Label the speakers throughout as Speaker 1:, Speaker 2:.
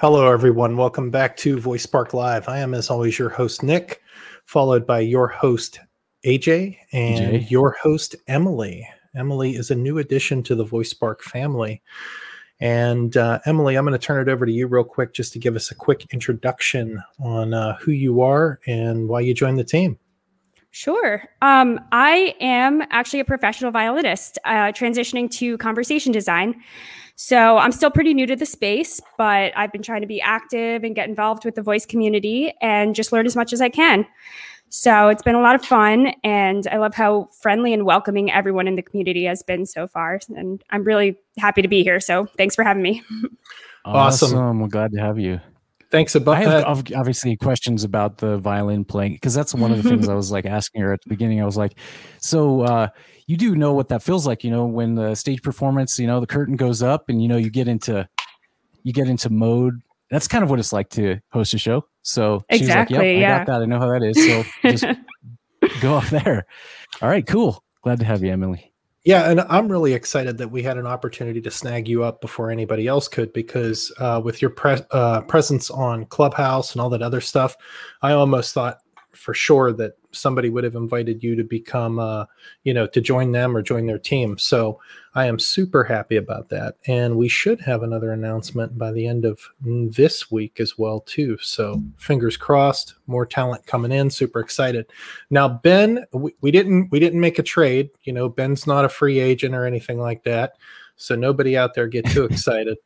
Speaker 1: Hello, everyone. Welcome back to Voice Spark Live. I am, as always, your host, Nick, followed by your host, AJ, and
Speaker 2: AJ.
Speaker 1: your host, Emily. Emily is a new addition to the Voice Spark family. And uh, Emily, I'm going to turn it over to you real quick just to give us a quick introduction on uh, who you are and why you joined the team.
Speaker 3: Sure. Um, I am actually a professional violinist, uh, transitioning to conversation design. So I'm still pretty new to the space, but I've been trying to be active and get involved with the voice community and just learn as much as I can. So it's been a lot of fun, and I love how friendly and welcoming everyone in the community has been so far. And I'm really happy to be here. So thanks for having me.
Speaker 1: Awesome.
Speaker 2: We're glad to have you.
Speaker 1: Thanks about
Speaker 2: I have
Speaker 1: that.
Speaker 2: obviously questions about the violin playing because that's one of the things I was like asking her at the beginning. I was like, so uh, you do know what that feels like, you know, when the stage performance, you know, the curtain goes up and you know you get into you get into mode. That's kind of what it's like to host a show. So she was like,
Speaker 3: Exactly,
Speaker 2: "Yep, I got that. I know how that is." So just go off there. All right, cool. Glad to have you, Emily.
Speaker 1: Yeah, and I'm really excited that we had an opportunity to snag you up before anybody else could, because uh, with your pre- uh, presence on Clubhouse and all that other stuff, I almost thought for sure that somebody would have invited you to become, uh, you know, to join them or join their team. So I am super happy about that, and we should have another announcement by the end of mm, this week as well too. So fingers crossed, more talent coming in. Super excited. Now, Ben, we, we didn't we didn't make a trade. You know, Ben's not a free agent or anything like that. So nobody out there get too excited.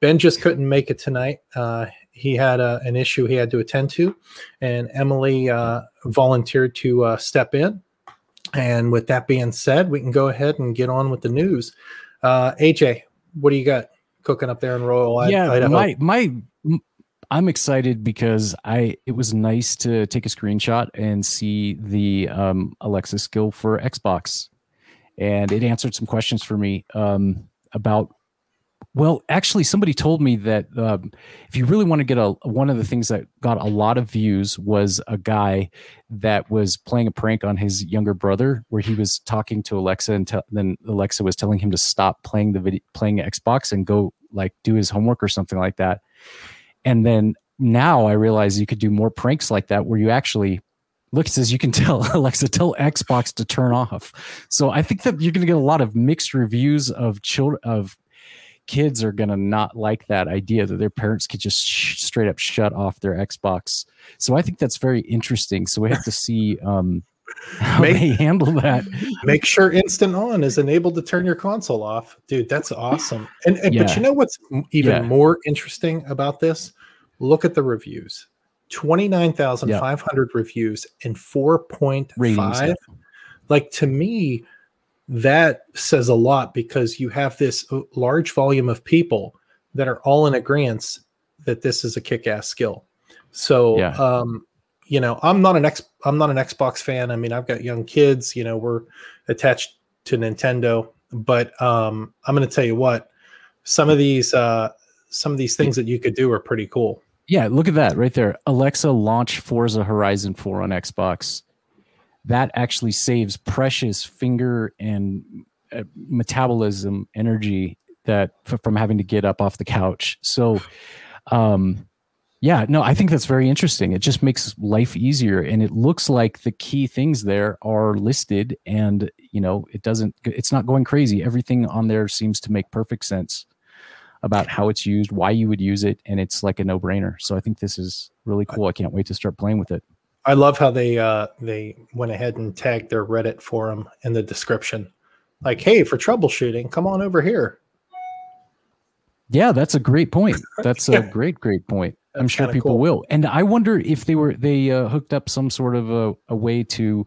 Speaker 1: Ben just couldn't make it tonight. Uh, he had a, an issue he had to attend to, and Emily uh, volunteered to uh, step in. And with that being said, we can go ahead and get on with the news. Uh, AJ, what do you got cooking up there in Royal
Speaker 2: yeah,
Speaker 1: Idaho?
Speaker 2: my my I'm excited because I it was nice to take a screenshot and see the um, Alexa skill for Xbox, and it answered some questions for me um, about. Well, actually, somebody told me that um, if you really want to get a one of the things that got a lot of views was a guy that was playing a prank on his younger brother, where he was talking to Alexa, and te- then Alexa was telling him to stop playing the video, playing Xbox and go like do his homework or something like that. And then now I realize you could do more pranks like that, where you actually look. Says you can tell Alexa tell Xbox to turn off. So I think that you're going to get a lot of mixed reviews of children of kids are going to not like that idea that their parents could just sh- straight up shut off their Xbox. So I think that's very interesting. So we have to see um, how
Speaker 1: Make-
Speaker 2: they handle that.
Speaker 1: Make sure instant on is enabled to turn your console off, dude. That's awesome. And, and but you know what's even
Speaker 2: Yeah.
Speaker 1: more interesting about this? Look at the reviews. Twenty nine thousand five hundred reviews and four point five.
Speaker 2: Yeah.
Speaker 1: Like to me, that says a lot because you have this uh, large volume of people that are all in agreement that this is a kick-ass skill. So
Speaker 2: Yeah.
Speaker 1: um, you know, I'm not an X I'm not an Xbox fan. I mean, I've got young kids, you know, we're attached to Nintendo, but um I'm gonna tell you what, some of these uh some of these things that you could do are pretty cool.
Speaker 2: Yeah, look at that right there. Alexa launch Forza Horizon 4 on Xbox. That actually saves precious finger and uh, metabolism energy that f- from having to get up off the couch. So, um, yeah, no, I think that's very interesting. It just makes life easier, and it looks like the key things there are listed, and you know, it doesn't. It's not going crazy. Everything on there seems to make perfect sense about how it's used, why you would use it, and it's like a no-brainer. So I think this is really cool. I can't wait to start playing with it.
Speaker 1: I love how they uh they went ahead and tagged their Reddit forum in the description. Like, hey, for troubleshooting, come on over here.
Speaker 2: Yeah, that's a great point. That's
Speaker 1: Yeah.
Speaker 2: a great, great point. I'm sure people
Speaker 1: cool.
Speaker 2: will. And I wonder if they were they uh, hooked up some sort of a, a way to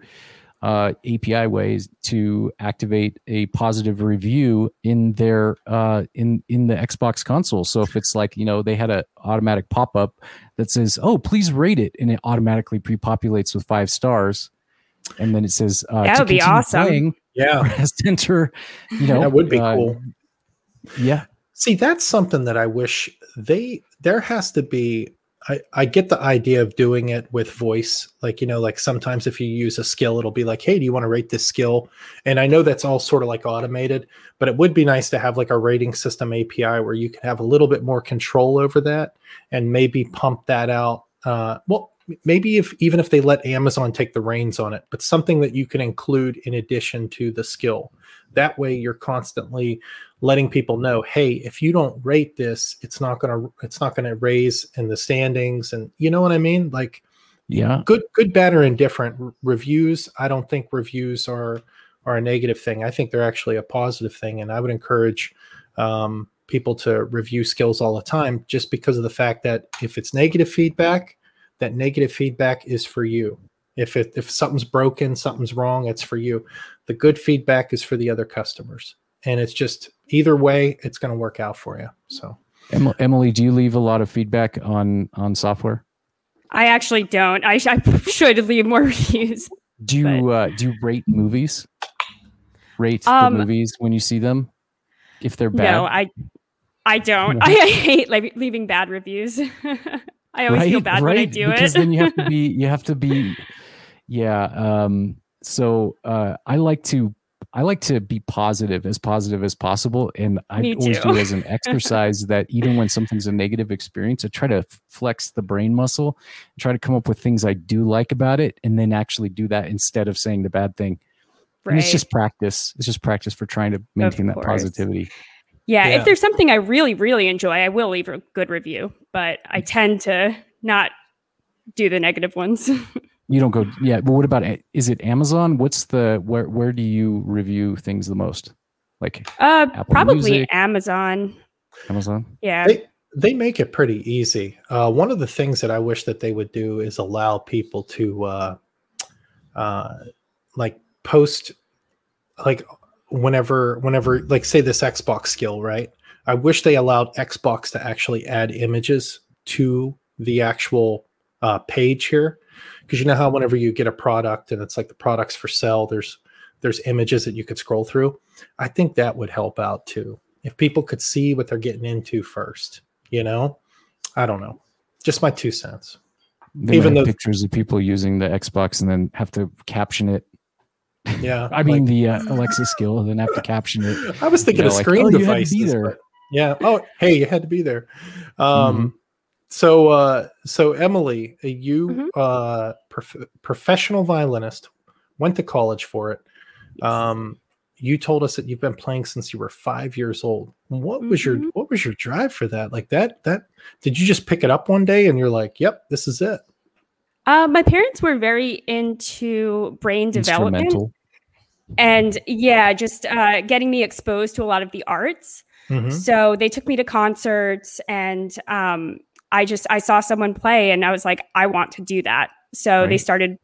Speaker 2: uh, API ways to activate a positive review in their uh, in in the Xbox console. So if it's like you know they had a automatic pop up that says, "Oh, please rate it," and it automatically pre-populates with five stars, and then it says, uh,
Speaker 3: That would be awesome.
Speaker 2: playing,
Speaker 1: Yeah,
Speaker 2: press enter. You know
Speaker 1: that would be
Speaker 2: uh,
Speaker 1: cool.
Speaker 2: Yeah,
Speaker 1: See, that's something that I wish they there has to be I, I get the idea of doing it with voice. Like, you know, like sometimes if you use a skill, it'll be like, hey, do you want to rate this skill? And I know that's all sort of like automated, but it would be nice to have like a rating system API where you can have a little bit more control over that and maybe pump that out. Uh, well, maybe if even if they let Amazon take the reins on it, but something that you can include in addition to the skill. That way you're constantly letting people know, hey, if you don't rate this, it's not gonna it's not gonna raise in the standings. And you know what I mean? Like
Speaker 2: yeah.
Speaker 1: Good, good, bad, or indifferent R- reviews. I don't think reviews are are a negative thing. I think they're actually a positive thing, and I would encourage um, people to review skills all the time, just because of the fact that if it's negative feedback, that negative feedback is for you. If it, if something's broken, something's wrong, it's for you. The good feedback is for the other customers, and it's just either way, it's going to work out for you. So,
Speaker 2: Emily, do you leave a lot of feedback on on software?
Speaker 3: I actually don't. I, sh- I should leave more reviews.
Speaker 2: Do you uh, do you rate movies? Rate
Speaker 3: Um,
Speaker 2: the movies when you see them, if they're bad.
Speaker 3: No, I I don't. I, I hate like leaving bad reviews. I always feel bad when I do
Speaker 2: because
Speaker 3: it.
Speaker 2: then you have to be you have to be yeah um so uh i like to i like to be positive as positive as possible and i always do it as an exercise that even when something's a negative experience i try to flex the brain muscle try to come up with things i do like about it and then actually do that instead of saying the bad thing. And it's just practice. It's just practice for trying to maintain that positivity.
Speaker 3: Yeah,
Speaker 1: Yeah.
Speaker 3: if there's something I really, really enjoy, I will leave a good review, but I tend to not do the negative ones.
Speaker 2: you don't go yeah but what about is it amazon what's the where where do you review things the most like
Speaker 3: Uh,
Speaker 2: Apple
Speaker 3: probably
Speaker 2: Music.
Speaker 3: Amazon.
Speaker 2: amazon
Speaker 3: Yeah.
Speaker 1: they they make it pretty easy. Uh, one of the things that I wish that they would do is allow people to uh, uh, like post like whenever whenever like say this Xbox skill, right? I wish they allowed Xbox to actually add images to the actual uh, page here because you know how whenever you get a product and it's like the products for sale, there's there's images that you could scroll through. I think that would help out too. If people could see what they're getting into first, you know, I don't know. Just my two cents.
Speaker 2: They
Speaker 1: Even though-
Speaker 2: pictures of people using the Xbox and then have to caption it.
Speaker 1: Yeah.
Speaker 2: I mean,
Speaker 1: like-
Speaker 2: the uh, Alexa skill, and then have to caption it.
Speaker 1: I was thinking
Speaker 2: know,
Speaker 1: of
Speaker 2: like,
Speaker 1: screen
Speaker 2: oh, you had to be there.
Speaker 1: yeah. Oh, hey, you had to be there. Um,
Speaker 2: Mm-hmm.
Speaker 1: So, uh, so Emily, you,
Speaker 3: Mhm.
Speaker 1: uh, prof- professional violinist, went to college for it. Um, you told us that you've been playing since you were five years old. What was your
Speaker 3: Mhm.
Speaker 1: What was your drive for that? Like that? That did you just pick it up one day and you're like, "Yep, this is it."
Speaker 3: Uh, my parents were very into brain development. And yeah just uh, getting me exposed to a lot of the arts
Speaker 1: Mhm.
Speaker 3: so they took me to concerts and um, i just i saw someone play and i was like i want to do that so they started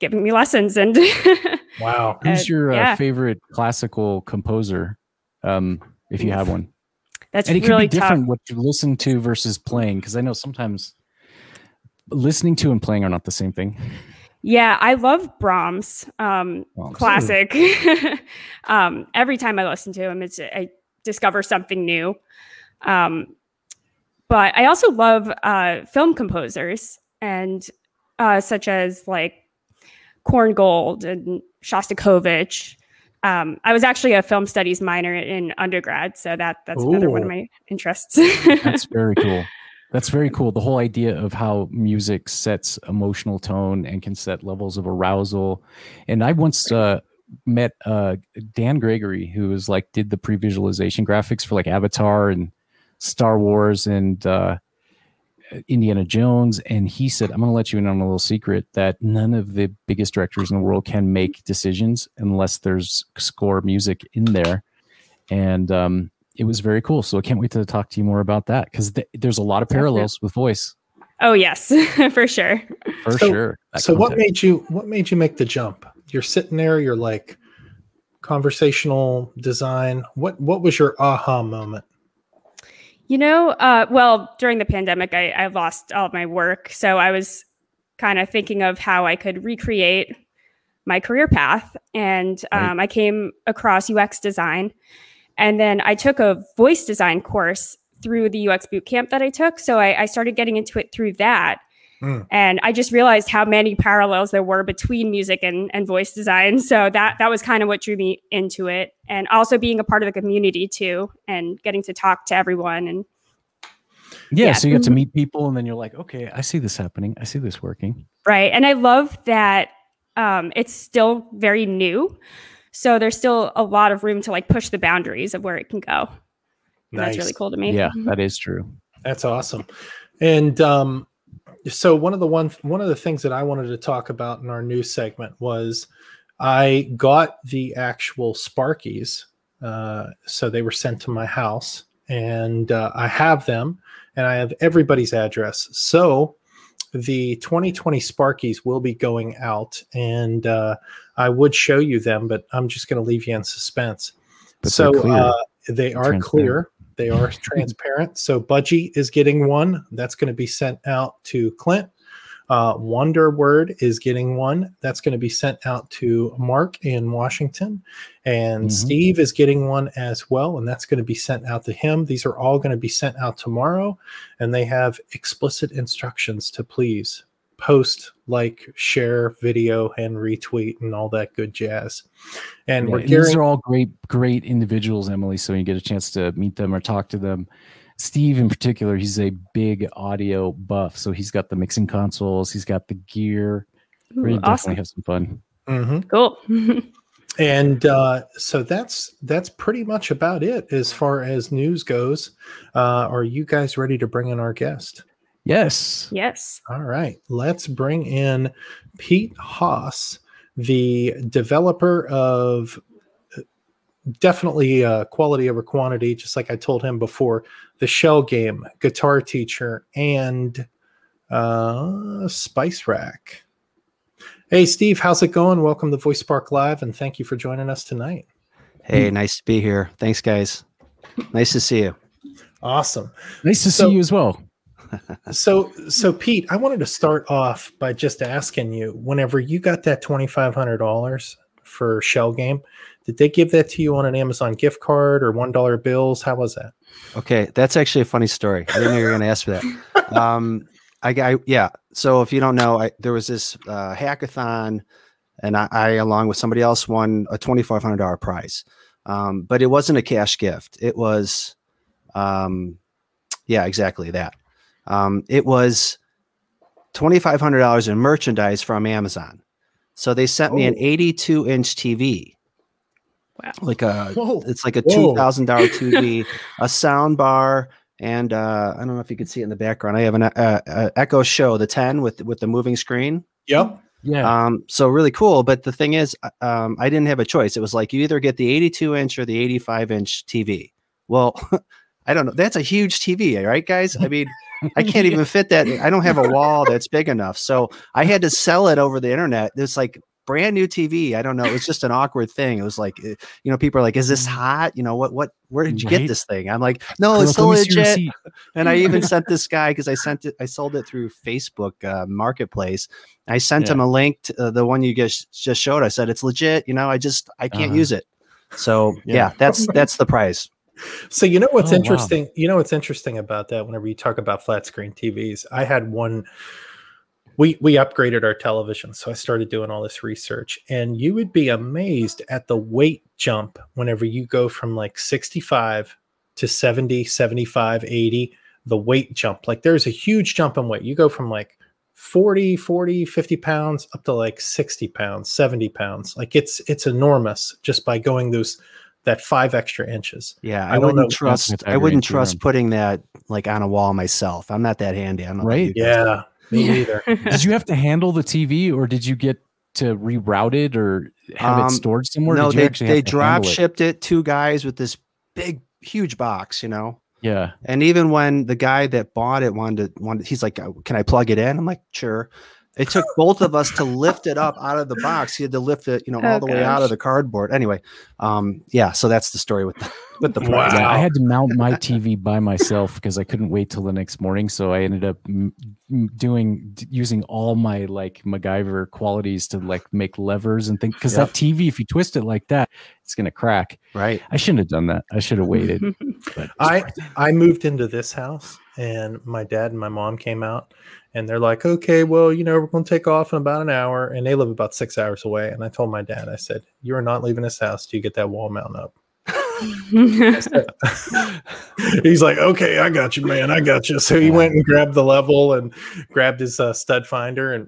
Speaker 3: giving me lessons and
Speaker 1: Wow.
Speaker 2: Who's
Speaker 3: Uh,
Speaker 2: your uh,
Speaker 3: yeah.
Speaker 2: favorite classical composer, um, if you have one?
Speaker 3: that's
Speaker 2: and it could
Speaker 3: really
Speaker 2: be
Speaker 3: tough
Speaker 2: different what you listen to versus playing, because I know sometimes listening to and playing are not the same thing.
Speaker 3: yeah i love brahms um,
Speaker 2: Brahms.
Speaker 3: classic um, every time i listen to him it's i discover something new um, but i also love uh, film composers and uh, such as like korngold and shostakovich um, i was actually a film studies minor in undergrad so that that's another one of my interests
Speaker 2: That's very cool. That's very cool. The whole idea of how music sets emotional tone and can set levels of arousal. And I once uh, met uh, Dan Gregory, who was like did the pre-visualization graphics for like Avatar and Star Wars and uh, Indiana Jones. And he said, "I'm going to let you in on a little secret that none of the biggest directors in the world can make decisions unless there's score music in there." And um, it was very cool. So I can't wait to talk to you more about that because th- there's a lot of parallels with voice
Speaker 3: oh yes for sure
Speaker 2: for
Speaker 1: So-
Speaker 2: sure. That
Speaker 1: so what
Speaker 2: context.
Speaker 1: made you what made you make the jump you're sitting there you're like conversational design what what was your aha moment
Speaker 3: You know, uh, well, during the pandemic, I, I lost all of my work. So I was kind of thinking of how I could recreate my career path. And
Speaker 2: Right.
Speaker 3: um, I came across UX design. And then I took a voice design course through the UX boot camp that I took. So I, I started getting into it through that.
Speaker 1: Mm.
Speaker 3: And I just realized how many parallels there were between music and, and voice design. So that that was kind of what drew me into it. And also being a part of the community too and getting to talk to everyone and
Speaker 2: Yeah,
Speaker 3: Yeah.
Speaker 2: so you get to
Speaker 3: Mhm.
Speaker 2: meet people, and then you're like, okay, I see this happening. I see this working.
Speaker 3: right. And I love that um, it's still very new. So there's still a lot of room to like push the boundaries of where it can go. And That's really cool to me.
Speaker 2: Yeah, that is true.
Speaker 1: That's awesome. And um, so one of the one one of the things that I wanted to talk about in our new segment was I got the actual Sparkies. Uh, so they were sent to my house, and uh, I have them, and I have everybody's address. So the 2020 Sparkies will be going out, and uh, I would show you them, but I'm just going to leave you in suspense.
Speaker 2: But
Speaker 1: so uh, they are clear. They are transparent. So Budgie is getting one. That's going to be sent out to Clint. Uh, Wonder Word is getting one. That's going to be sent out to Mark in Washington. And
Speaker 2: Mhm.
Speaker 1: Steve is getting one as well. And that's going to be sent out to him. These are all going to be sent out tomorrow. And they have explicit instructions to please post, like, share video, and retweet, and all that good jazz. And
Speaker 2: Yeah,
Speaker 1: we're
Speaker 2: and
Speaker 1: gearing
Speaker 2: these are all great, great individuals, Emily. So when you get a chance to meet them or talk to them, Steve in particular, he's a big audio buff. So he's got the mixing consoles, he's got the gear.
Speaker 3: Ooh,
Speaker 2: We're gonna definitely
Speaker 3: awesome.
Speaker 2: have some fun.
Speaker 1: Mhm.
Speaker 3: Cool.
Speaker 1: and uh, so that's that's pretty much about it as far as news goes. Uh, are you guys ready to bring in our guest?
Speaker 2: Yes.
Speaker 3: yes.
Speaker 1: All right, let's bring in Pete Haas, the developer of uh, definitely uh, quality over quantity, just like I told him before. The Shell game, Guitar Teacher, and uh, Spice Rack. Hey, Steve, how's it going? Welcome to Voice Spark Live, and thank you for joining us tonight.
Speaker 4: Hey, nice to be here. Thanks, guys. Nice to see you.
Speaker 1: Awesome.
Speaker 2: Nice to
Speaker 1: So-
Speaker 2: see you as well.
Speaker 1: So, so Pete, I wanted to start off by just asking you: whenever you got that twenty five hundred dollars for Shell Game, did they give that to you on an Amazon gift card or one dollar bills? How was that?
Speaker 4: Okay, that's actually a funny story. I didn't know you were going to ask for that. Um, I, I yeah. So if you don't know, I, there was this uh, hackathon, and I, I, along with somebody else, won a twenty five hundred dollar prize. Um, but it wasn't a cash gift. It was, um, yeah, exactly that. Um, it was twenty five hundred dollars in merchandise from Amazon. So they sent me an
Speaker 1: Oh.
Speaker 4: eighty two inch TV.
Speaker 3: Wow.
Speaker 4: Like a
Speaker 1: Whoa.
Speaker 4: it's like a two thousand dollar TV, a sound bar, and uh, I don't know if you can see it in the background. I have an uh, uh, Echo Show, the ten with with the moving screen.
Speaker 1: Yep.
Speaker 2: Yeah.
Speaker 4: Um, so really cool. But the thing is, uh, um, I didn't have a choice. It was like you either get the 82 inch or the 85 inch TV. Well, I don't know. That's a huge TV, right, guys? I mean, I can't even fit that. I don't have a wall that's big enough. So I had to sell it over the internet. It's like brand new TV. I don't know. It was just an awkward thing. It was like, uh, you know, people are like, "Is this hot? You know, what, what, where did you
Speaker 2: Right.
Speaker 4: get this thing?" I'm like, "No,
Speaker 2: Girl,
Speaker 4: it's still
Speaker 2: let me see your
Speaker 4: legit." And I even sent this guy because I sent it, I sold it through Facebook uh, Marketplace. I sent
Speaker 2: Yeah.
Speaker 4: him a link to uh, the one you just just showed. I said it's legit. You know, I just I can't
Speaker 2: Uh-huh.
Speaker 4: use it. So
Speaker 2: Yeah.
Speaker 4: yeah, that's that's the prize.
Speaker 1: So you know what's
Speaker 2: Oh, wow.
Speaker 1: interesting? You know what's interesting about that? Whenever you talk about flat screen TVs, I had one. We we upgraded our television, so I started doing all this research, and you would be amazed at the weight jump whenever you go from like 65 to 70, 75, 80, the weight jump. Like there's a huge jump in weight. You go from like 40, 40, 50 pounds up to like 60 pounds, 70 pounds. Like it's it's enormous just by going those that five extra inches.
Speaker 4: Yeah,
Speaker 1: I
Speaker 4: I,
Speaker 1: don't know.
Speaker 4: wouldn't
Speaker 2: That's
Speaker 4: trust. I wouldn't trust
Speaker 2: theorem.
Speaker 4: putting that like on a wall myself. I'm not that handy. I'm not
Speaker 2: Right.
Speaker 4: you guys.
Speaker 1: Yeah, me
Speaker 3: Yeah.
Speaker 1: neither.
Speaker 2: did you have to handle the TV or did you get to reroute it or have
Speaker 4: Um,
Speaker 2: it stored somewhere?
Speaker 4: No,
Speaker 2: did you
Speaker 4: they they drop
Speaker 2: handle it?
Speaker 4: shipped it. Two guys with this big, huge box. You know.
Speaker 2: Yeah.
Speaker 4: And even when the guy that bought it wanted to, wanted, he's like, "Uh, "Can I plug it in?" I'm like, "Sure." It took both of us to lift it up out of the box. He had to lift it, you know,
Speaker 3: Oh,
Speaker 4: all the way out of the cardboard. Anyway, um, yeah. So that's the story with the, with the.
Speaker 1: Wow.
Speaker 2: Yeah, I had to mount my TV by myself because I couldn't wait till the next morning. So I ended up m- m- doing d- using all my like MacGyver qualities to like make levers and things. Because
Speaker 4: Yep.
Speaker 2: that TV, if you twist it like that, it's gonna crack.
Speaker 4: Right.
Speaker 2: I shouldn't have done that. I should have waited. But
Speaker 1: I I moved into this house and my dad and my mom came out and they're like, okay, well, you know, we're going to take off in about an hour. And they live about six hours away. And I told my dad, I said, you are not leaving this house till you get that wall mount up. He's like, okay, I got you, man. I got you. So he went and grabbed the level and grabbed his uh, stud finder and,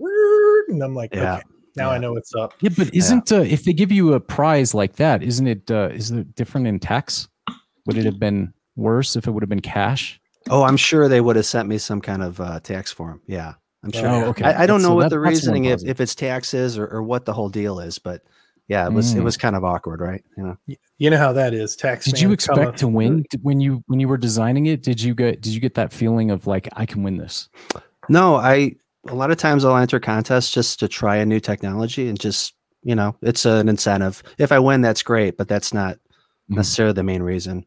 Speaker 1: and I'm like,
Speaker 4: Yeah.
Speaker 1: okay, now I know what's up.
Speaker 2: yeah, but isn't uh, if they give you a prize like that, isn't it uh, is it different in tax? Would it have been worse if it would have been cash?
Speaker 4: Oh, I'm sure they would have sent me some kind of uh, tax form. Yeah, I'm sure.
Speaker 2: Oh, okay.
Speaker 4: I, I don't
Speaker 2: So
Speaker 4: know what
Speaker 2: that-
Speaker 4: the reasoning if, if it's taxes or, or what the whole deal is, but yeah, it was it
Speaker 2: Mm.
Speaker 4: was kind of awkward, right? You know.
Speaker 1: You know how that is. Tax.
Speaker 2: Did you expect to win when you when you were designing it? Did you get did you get that feeling of like I can win this?
Speaker 4: No, I a lot of times I'll enter contests just to try a new technology and just you know it's an incentive. If I win, that's great, but that's not
Speaker 2: Mhm.
Speaker 4: necessarily the main reason.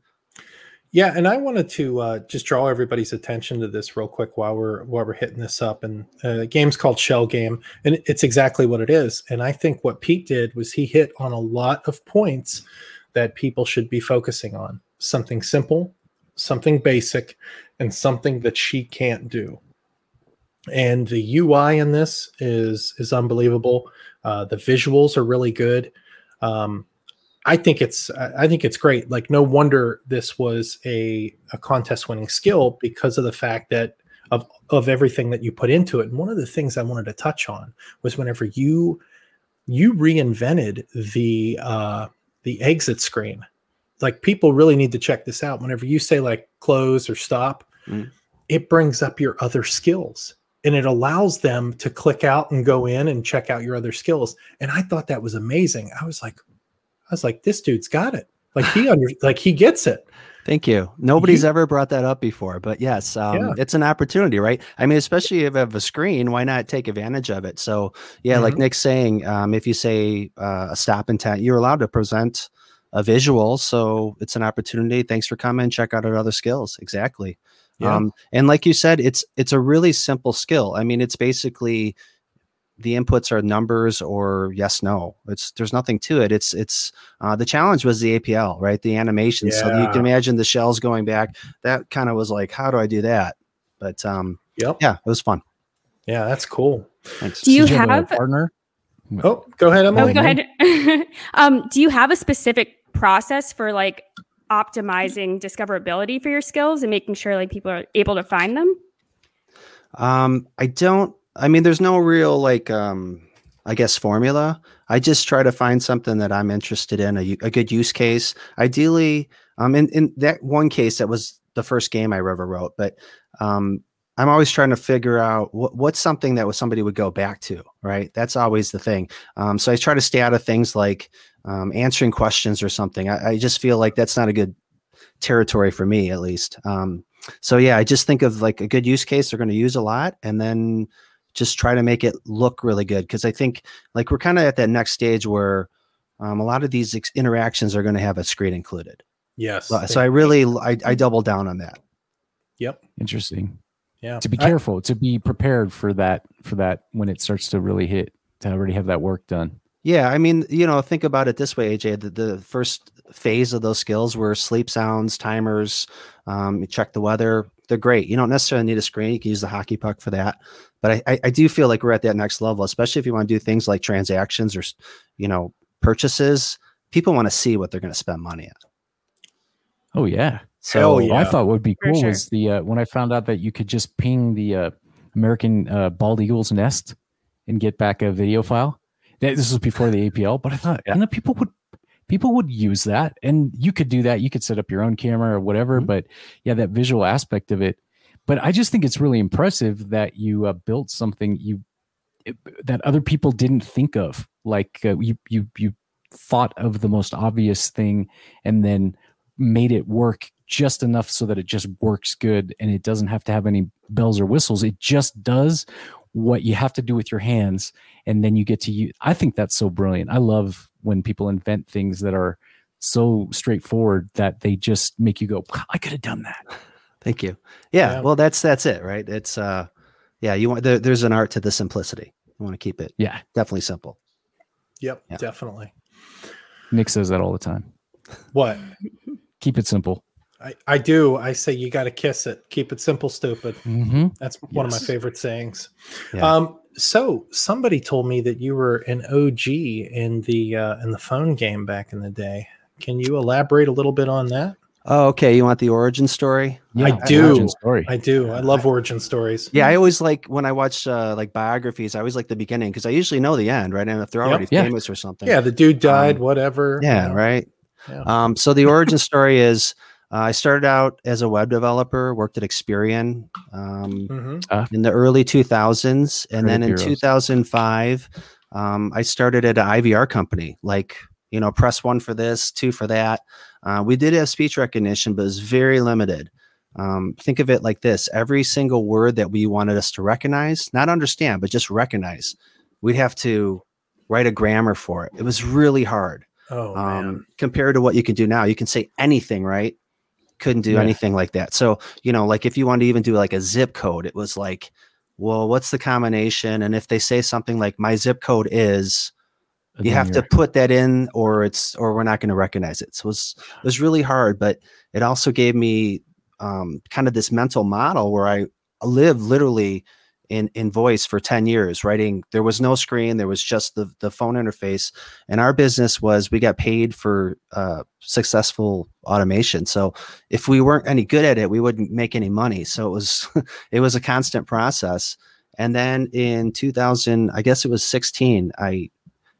Speaker 1: Yeah, and I wanted to uh, just draw everybody's attention to this real quick while we're while we're hitting this up. And uh, the game's called Shell Game, and it's exactly what it is. And I think what Pete did was he hit on a lot of points that people should be focusing on. Something simple, something basic, and something that she can't do. And the UI in this is is unbelievable. Uh, the visuals are really good. Um, I think it's I think it's great. Like no wonder this was a a contest winning skill because of the fact that of of everything that you put into it. And one of the things I wanted to touch on was whenever you you reinvented the uh the exit screen. Like people really need to check this out. Whenever you say like close or stop,
Speaker 4: Mm.
Speaker 1: it brings up your other skills and it allows them to click out and go in and check out your other skills. And I thought that was amazing. I was like, I was like, this dude's got it. Like he under, like he gets it.
Speaker 4: Thank you. Nobody's ever brought that up before, but yes, um,
Speaker 1: Yeah.
Speaker 4: it's an opportunity, right? I mean, especially if you have a screen, why not take advantage of it? So, yeah, like
Speaker 1: Mhm.
Speaker 4: Nick's saying, um, if you say uh, a stop intent, you're allowed to present a visual. So it's an opportunity. Thanks for coming. Check out our other skills. Exactly.
Speaker 1: Yeah.
Speaker 4: Um, and like you said, it's it's a really simple skill. I mean, it's basically the inputs are numbers or yes no it's there's nothing to it it's it's uh, the challenge was the apl right the animation so you can imagine the shells going back that kind of was like how do i do that but um
Speaker 1: Yep.
Speaker 4: yeah it was fun
Speaker 1: Yeah, that's cool.
Speaker 4: thanks
Speaker 3: Do you
Speaker 2: Did a
Speaker 3: have-
Speaker 2: partner?
Speaker 1: Oh, go ahead, Emily.
Speaker 3: Oh, go ahead. um, do you have a specific process for like optimizing discoverability for your skills and making sure like people are able to find them?
Speaker 4: Um, I don't. I mean, there's no real like, um, I guess formula. I just try to find something that I'm interested in, a good use case. Ideally, um, in in that one case, that was the first game I ever wrote. But um, I'm always trying to figure out what, what's something that was somebody would go back to. Right. That's always the thing. Um, so I try to stay out of things like um, answering questions or something. I, I just feel like that's not a good territory for me, at least. Um, so yeah, I just think of like a good use case they're going to use a lot, and then just try to make it look really good. Because I think like we're kind of at that next stage where um, a lot of these ex- interactions are going to have a screen included.
Speaker 1: Yes.
Speaker 4: So, so I really I, I double down on that.
Speaker 1: Yep.
Speaker 2: Interesting.
Speaker 1: Yeah.
Speaker 2: To be
Speaker 1: I-
Speaker 2: careful, to be prepared for that for that when it starts to really hit, to already have that work done.
Speaker 4: Yeah, I mean, you know, think about it this way, AJ. The, the first phase of those skills were sleep sounds, timers, um, you check the weather. They're great. You don't necessarily need a screen. You can use the hockey puck for that. But I, I, I do feel like we're at that next level, especially if you want to do things like transactions or, you know, purchases. People want to see what they're going to spend money on.
Speaker 2: Oh yeah.
Speaker 4: So
Speaker 1: Hell
Speaker 2: What I
Speaker 1: Yeah.
Speaker 2: thought would be cool
Speaker 3: sure.
Speaker 2: was the uh, when I found out that you could just ping the uh, American uh, bald eagle's nest and get back a video file. This was before the APL, but I thought,
Speaker 4: Yeah.
Speaker 2: and the people would people would use that, and you could do that. You could set up your own camera or whatever.
Speaker 4: Mhm.
Speaker 2: But yeah, that visual aspect of it. But I just think it's really impressive that you uh, built something you it- that other people didn't think of. Like uh, you you you thought of the most obvious thing and then made it work just enough so that it just works good and it doesn't have to have any bells or whistles. It just does what you have to do with your hands and then you get to use i think that's so brilliant i love when people invent things that are so straightforward that they just make you go i could have done that
Speaker 4: Thank you. Yeah,
Speaker 1: Yeah.
Speaker 4: Well, that's that's it, right? It's uh, yeah. You want there, there's an art to the simplicity. You want to keep it
Speaker 2: yeah
Speaker 4: definitely simple.
Speaker 1: Yep,
Speaker 4: Yeah.
Speaker 1: definitely.
Speaker 2: nick says that all the time
Speaker 1: What?
Speaker 2: keep it simple
Speaker 1: I, I do. I say you got to kiss it. Keep it simple, stupid.
Speaker 2: mm-hmm.
Speaker 1: That's one of my favorite sayings.
Speaker 4: Yeah.
Speaker 1: Um, so somebody told me that you were an OG in the uh, in the phone game back in the day. Can you elaborate a little bit on that?
Speaker 4: Oh, okay. You want the origin story?
Speaker 1: Yeah,
Speaker 2: I
Speaker 1: do.
Speaker 2: story
Speaker 1: I do. I love origin stories.
Speaker 4: Yeah, I always like when I watch uh, like biographies. I always like the beginning because I usually know the end, right? And if they're
Speaker 1: Yep.
Speaker 4: already
Speaker 2: Yeah.
Speaker 4: famous or something,
Speaker 1: Yeah, the dude died.
Speaker 4: Um,
Speaker 1: whatever.
Speaker 4: yeah,
Speaker 1: you know.
Speaker 4: right.
Speaker 1: Yeah.
Speaker 4: Um, so the origin story is uh, I started out as a web developer, worked at Experian um,
Speaker 1: Mhm.
Speaker 4: in the early 2000s, and then in
Speaker 2: heroes.
Speaker 4: 2005, um, I started at an IVR company, like you know, press one for this, two for that. Uh, we did have speech recognition, but it was very limited. Um, think of it like this: every single word that we wanted us to recognize, not understand, but just recognize, we'd have to write a grammar for it. It was really hard
Speaker 1: Oh man.
Speaker 4: um, compared to what you can do now. You can say anything, right? Couldn't do
Speaker 2: Yeah.
Speaker 4: anything like that. So, you know, like if you wanted to even do like a zip code, it was like, well, what's the combination? And if they say something like my zip code is,
Speaker 2: And
Speaker 4: you have to put that in or it's or we're not going to recognize it. So it was it was really hard, but it also gave me um, kind of this mental model where I live literally in in voice for 10 years writing there was no screen there was just the the phone interface and our business was we got paid for uh, successful automation. So if we weren't any good at it we wouldn't make any money. So it was it was a constant process. And then in 2000 i guess it was 16 i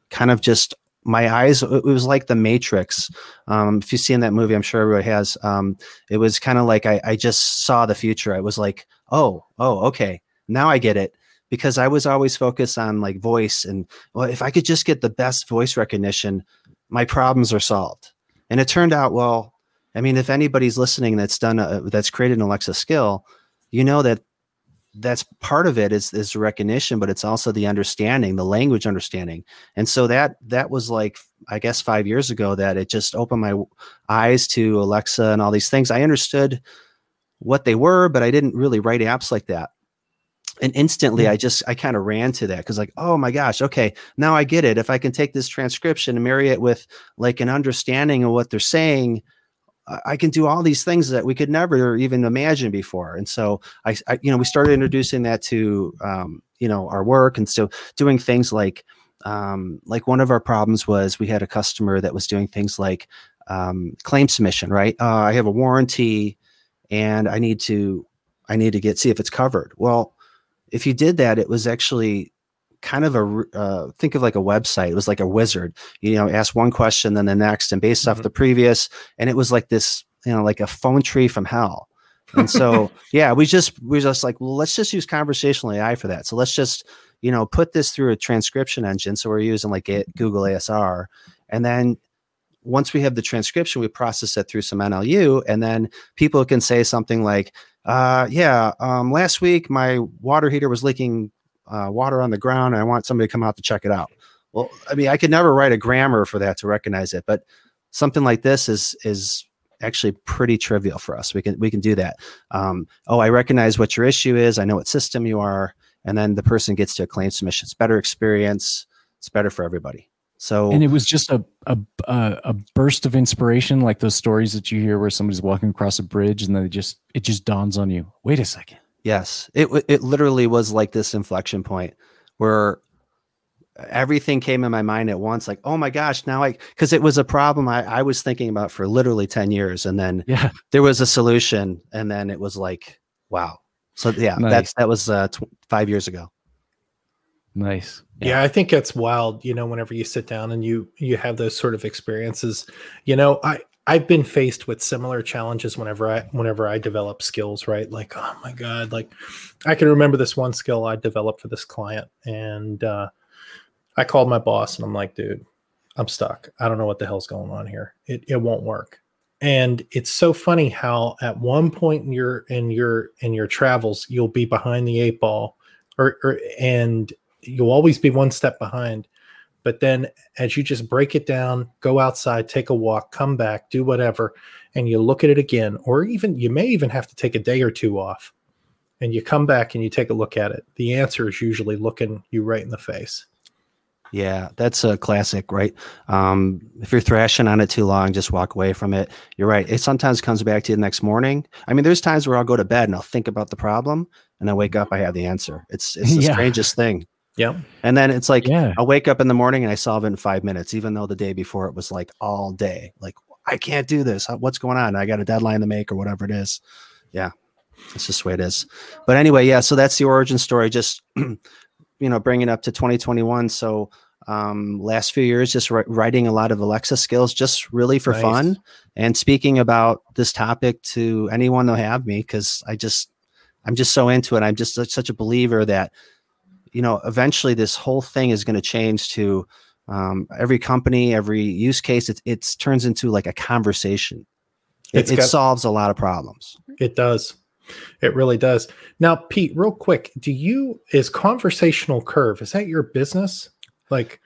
Speaker 4: kind of just my eyes it was like the matrix. Um, if you've seen that movie i'm sure everybody has. Um, it was kind of like I, I just saw the future. I was like oh oh okay now i get it because i was always focused on like voice and well if i could just get the best voice recognition my problems are solved. And it turned out well i mean if anybody's listening that's done a, that's created an alexa skill you know that that's part of it is is recognition but it's also the understanding the language understanding. And so that that was like i guess five years ago that it just opened my eyes to alexa and all these things. I understood what they were but i didn't really write apps like that and instantly i just i kind of ran to that because like oh my gosh okay now i get it if i can take this transcription and marry it with like an understanding of what they're saying I- can do all these things that we could never even imagine before. And so I, I you know, we started introducing that to, um, you know, our work and so doing things like, um, like one of our problems was we had a customer that was doing things like um, claim submission, right? Uh, I have a warranty and I need to, I need to get, see if it's covered. Well, if you did that, it was actually kind of a uh, think of like a website. It was like a wizard, you know, ask one question, then the next and based off
Speaker 1: Mhm.
Speaker 4: the previous, and it was like this, you know, like a phone tree from hell. And so, yeah, we just we just like, well, let's just use conversational AI for that. So let's just, you know, put this through a transcription engine. So we're using like a- Google ASR, and then once we have the transcription, we process it through some NLU, and then people can say something like, uh, "Yeah, um, last week my water heater was leaking uh, water on the ground, and I want somebody to come out to check it out." Well, I mean, I could never write a grammar for that to recognize it, but something like this is is actually pretty trivial for us. We can we can do that. Um, oh, I recognize what your issue is. I know what system you are, and then the person gets to a claim submission. It's better experience. It's better for everybody. So
Speaker 2: and it was just a, a a burst of inspiration like those stories that you hear where somebody's walking across a bridge and then it just it just dawns on you wait a second
Speaker 4: Yes, it it literally was like this inflection point where everything came in my mind at once. Like, oh my gosh, now I because it was a problem I, I was thinking about for literally ten years, and then
Speaker 2: yeah
Speaker 4: there was a solution, and then it was like, wow. So yeah,
Speaker 2: Nice.
Speaker 4: that's that was uh, tw- five years ago.
Speaker 2: Nice.
Speaker 1: Yeah. i think it's wild you know whenever you sit down and you you have those sort of experiences. You know i i've been faced with similar challenges whenever i whenever i develop skills right? Like oh my god like i can remember this one skill i developed for this client and uh i called my boss and i'm like dude i'm stuck. I don't know what the hell's going on here. It, it won't work. And it's so funny how at one point in your in your in your travels you'll be behind the eight ball or, or and you'll always be one step behind. But then as you just break it down, go outside, take a walk, come back, do whatever, and you look at it again, or even you may even have to take a day or two off and you come back and you take a look at it. The answer is usually looking you right in the face.
Speaker 4: Yeah, that's a classic, right? Um, if you're thrashing on it too long, just walk away from it. You're right. It sometimes comes back to you the next morning. I mean, there's times where I'll go to bed and I'll think about the problem, and I wake up, I have the answer. It's it's the
Speaker 2: Yeah.
Speaker 4: strangest thing.
Speaker 1: Yeah.
Speaker 4: And then it's like
Speaker 2: Yeah.
Speaker 4: I'll wake up in the morning and I solve it in five minutes, even though the day before it was like all day. Like I can't do this. What's going on? I got a deadline to make or whatever it is. Yeah, it's just the way it is. But anyway, yeah. So that's the origin story. Just you know, bringing up to 2021. So um, last few years, just wri- writing a lot of Alexa skills, just really for
Speaker 1: Nice.
Speaker 4: fun and speaking about this topic to anyone that'll have me because I just I'm just so into it. I'm just such a believer that you know eventually this whole thing is going to change to um, every company, every use case. It it's turns into like a conversation. It,
Speaker 1: It's
Speaker 4: it
Speaker 1: got-
Speaker 4: solves a lot of problems.
Speaker 1: It does. It really does. Now, Pete, real quick, do you is conversational curve, is that your business? Like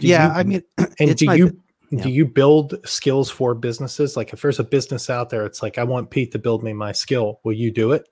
Speaker 4: Yeah,
Speaker 1: you-
Speaker 4: I mean,
Speaker 1: and do you
Speaker 4: yeah.
Speaker 1: do you build skills for businesses? Like if there's a business out there, it's like I want Pete to build me my skill. Will you do it?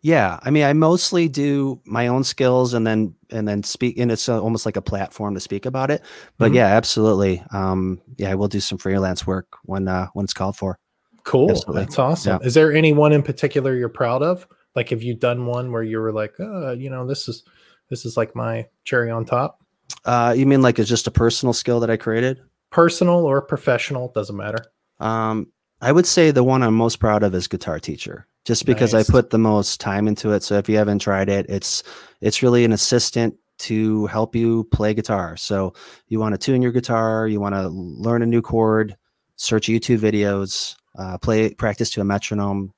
Speaker 4: Yeah, I mean, I mostly do my own skills and then and then speak, and it's uh almost like a platform to speak about it. But
Speaker 1: Mhm.
Speaker 4: yeah, absolutely. Um, yeah, I will do some freelance work when uh, when it's called for.
Speaker 1: Cool.
Speaker 4: Absolutely.
Speaker 1: That's awesome.
Speaker 4: Yeah.
Speaker 1: Is there anyone in particular you're proud of? Like have you done one where you were like, uh, you know, this is this is like my cherry on top?
Speaker 4: Uh, you mean like it's just a personal skill that I created?
Speaker 1: Personal or professional, doesn't matter.
Speaker 4: Um, I would say the one I'm most proud of is Guitar Teacher, just because
Speaker 1: Nice.
Speaker 4: I put the most time into it. So if you haven't tried it, it's it's really an assistant to help you play guitar. So you want to tune your guitar, you want to learn a new chord, search YouTube videos, uh, play practice to a metronome.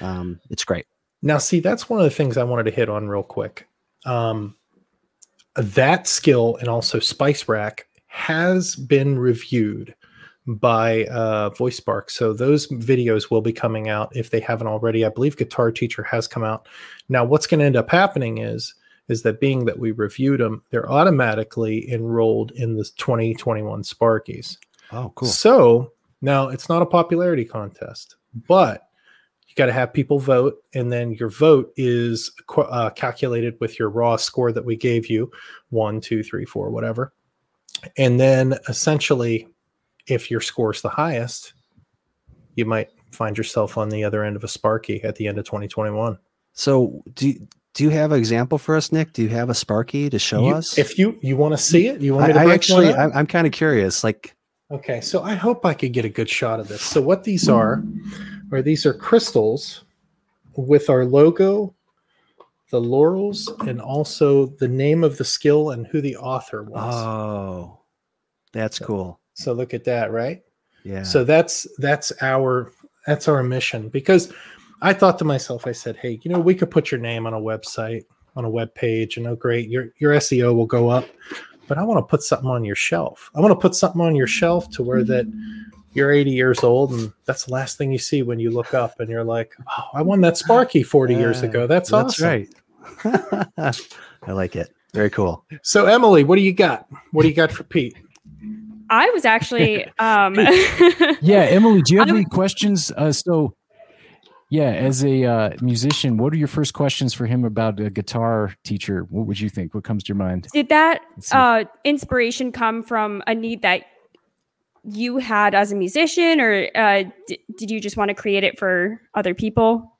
Speaker 4: Um, it's great.
Speaker 1: Now, see, that's one of the things I wanted to hit on real quick. Um, that skill and also Spice Rack has been reviewed by uh, VoiceSpark. So those videos will be coming out if they haven't already. I believe Guitar Teacher has come out. Now, what's going to end up happening is is that being that we reviewed them, they're automatically enrolled in the 2021 Sparkies.
Speaker 4: Oh, cool.
Speaker 1: So now it's not a popularity contest, but you got to have people vote, and then your vote is uh, calculated with your raw score that we gave you one, two, three, four, whatever. And then essentially, if your score's the highest, you might find yourself on the other end of a Sparky at the end of 2021.
Speaker 4: So do you, do you have an example for us, Nick? Do you have a Sparky to show
Speaker 1: You-
Speaker 4: us?
Speaker 1: If you you want to see it, you want
Speaker 4: I,
Speaker 1: me to
Speaker 4: I actually. I'm, I'm kind of curious. Like,
Speaker 1: Okay, so I hope I could get a good shot of this. So what these are, are these are crystals with our logo, the laurels, and also the name of the skill and who the author was.
Speaker 4: oh, that's cool.
Speaker 1: So look at that, right?
Speaker 4: Yeah.
Speaker 1: So that's that's our that's our mission because I thought to myself, I said, hey, you know, we could put your name on a website, on a web page, and oh great, your your SEO will go up. But I want to put something on your shelf. I want to put something on your shelf to where that you're 80 years old and that's the last thing you see when you look up and you're like, oh, I won that Sparky 40 years ago. That's,
Speaker 4: that's
Speaker 1: awesome.
Speaker 4: That's right. I like it. Very cool.
Speaker 1: So Emily, what do you got? What do you got for Pete?
Speaker 3: I was actually um
Speaker 2: Yeah, Emily, do you have
Speaker 3: I'm-
Speaker 2: any questions? Uh, so, yeah, as a uh, musician, what are your first questions for him about a guitar teacher? What would you think? What comes to your mind?
Speaker 3: did that uh inspiration come from a need that you had as a musician or uh d- did you just want to create it for other people?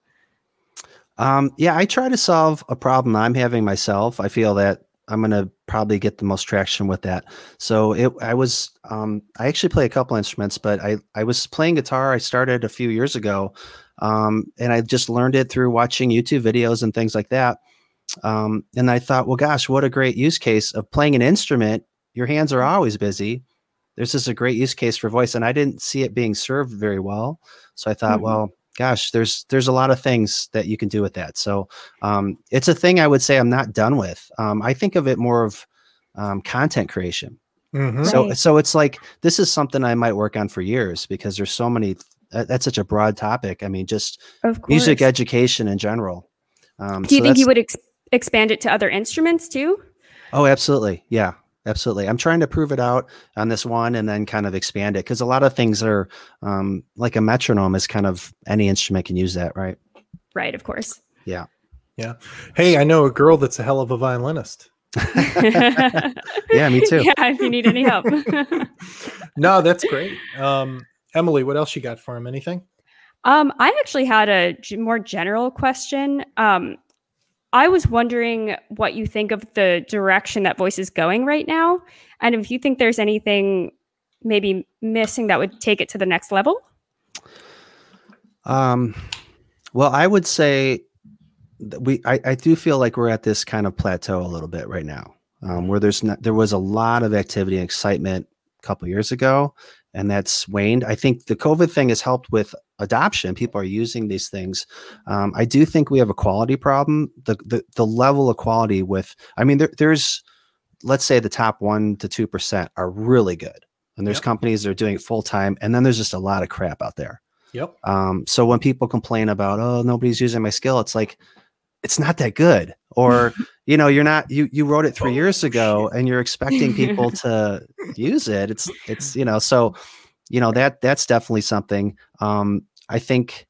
Speaker 4: Um, yeah, I try to solve a problem I'm having myself. I feel that I'm gonna probably get the most traction with that. So it, I was, um, I actually play a couple instruments, but I, I was playing guitar. I started a few years ago, um, and I just learned it through watching YouTube videos and things like that. Um, and I thought, well, gosh, what a great use case of playing an instrument. Your hands are always busy. There's just a great use case for voice, and I didn't see it being served very well. So I thought,
Speaker 3: Mhm.
Speaker 4: well, gosh, there's there's a lot of things that you can do with that. So um, it's a thing I would say I'm not done with. Um, I think of it more of um, content creation.
Speaker 1: Mhm.
Speaker 4: So
Speaker 3: Right.
Speaker 4: so it's like this is something I might work on for years because there's so many. that- That's such a broad topic. I mean, just music education in general. Um,
Speaker 3: Do you
Speaker 4: so
Speaker 3: think you would ex- expand it to other instruments too?
Speaker 4: Oh, absolutely. Yeah, absolutely. I'm trying to prove it out on this one and then kind of expand it because a lot of things are um, like a metronome is kind of any instrument can use that, right?
Speaker 3: Right, of course.
Speaker 4: Yeah.
Speaker 1: Yeah. Hey, I know a girl that's a hell of a violinist.
Speaker 4: yeah, me too.
Speaker 3: Yeah, if you need any help.
Speaker 1: no, that's great. Um, Emily, what else you got for him? Anything?
Speaker 3: Um, I actually had a g- more general question. Um, I was wondering what you think of the direction that voice is going right now, and if you think there's anything maybe missing that would take it to the next level.
Speaker 4: Um, well, I would say we I, I do feel like we're at this kind of plateau a little bit right now, um, where there's not there was a lot of activity and excitement a couple years ago, and that's waned. I think the COVID thing has helped with adoption. People are using these things. Um, I do think we have a quality problem. The the, the level of quality with I mean there, there's let's say the top one to two percent are really good, and there's
Speaker 1: Yep.
Speaker 4: companies that are doing it full time, and then there's just a lot of crap out there.
Speaker 1: Yep.
Speaker 4: Um, so when people complain about, oh, nobody's using my skill, it's like, it's not that good. Or, you know, you're not, you, you wrote it three
Speaker 1: Oh,
Speaker 4: years ago and you're expecting people to use it. It's, it's, you know, so, you know, that, that's definitely something. Um, I think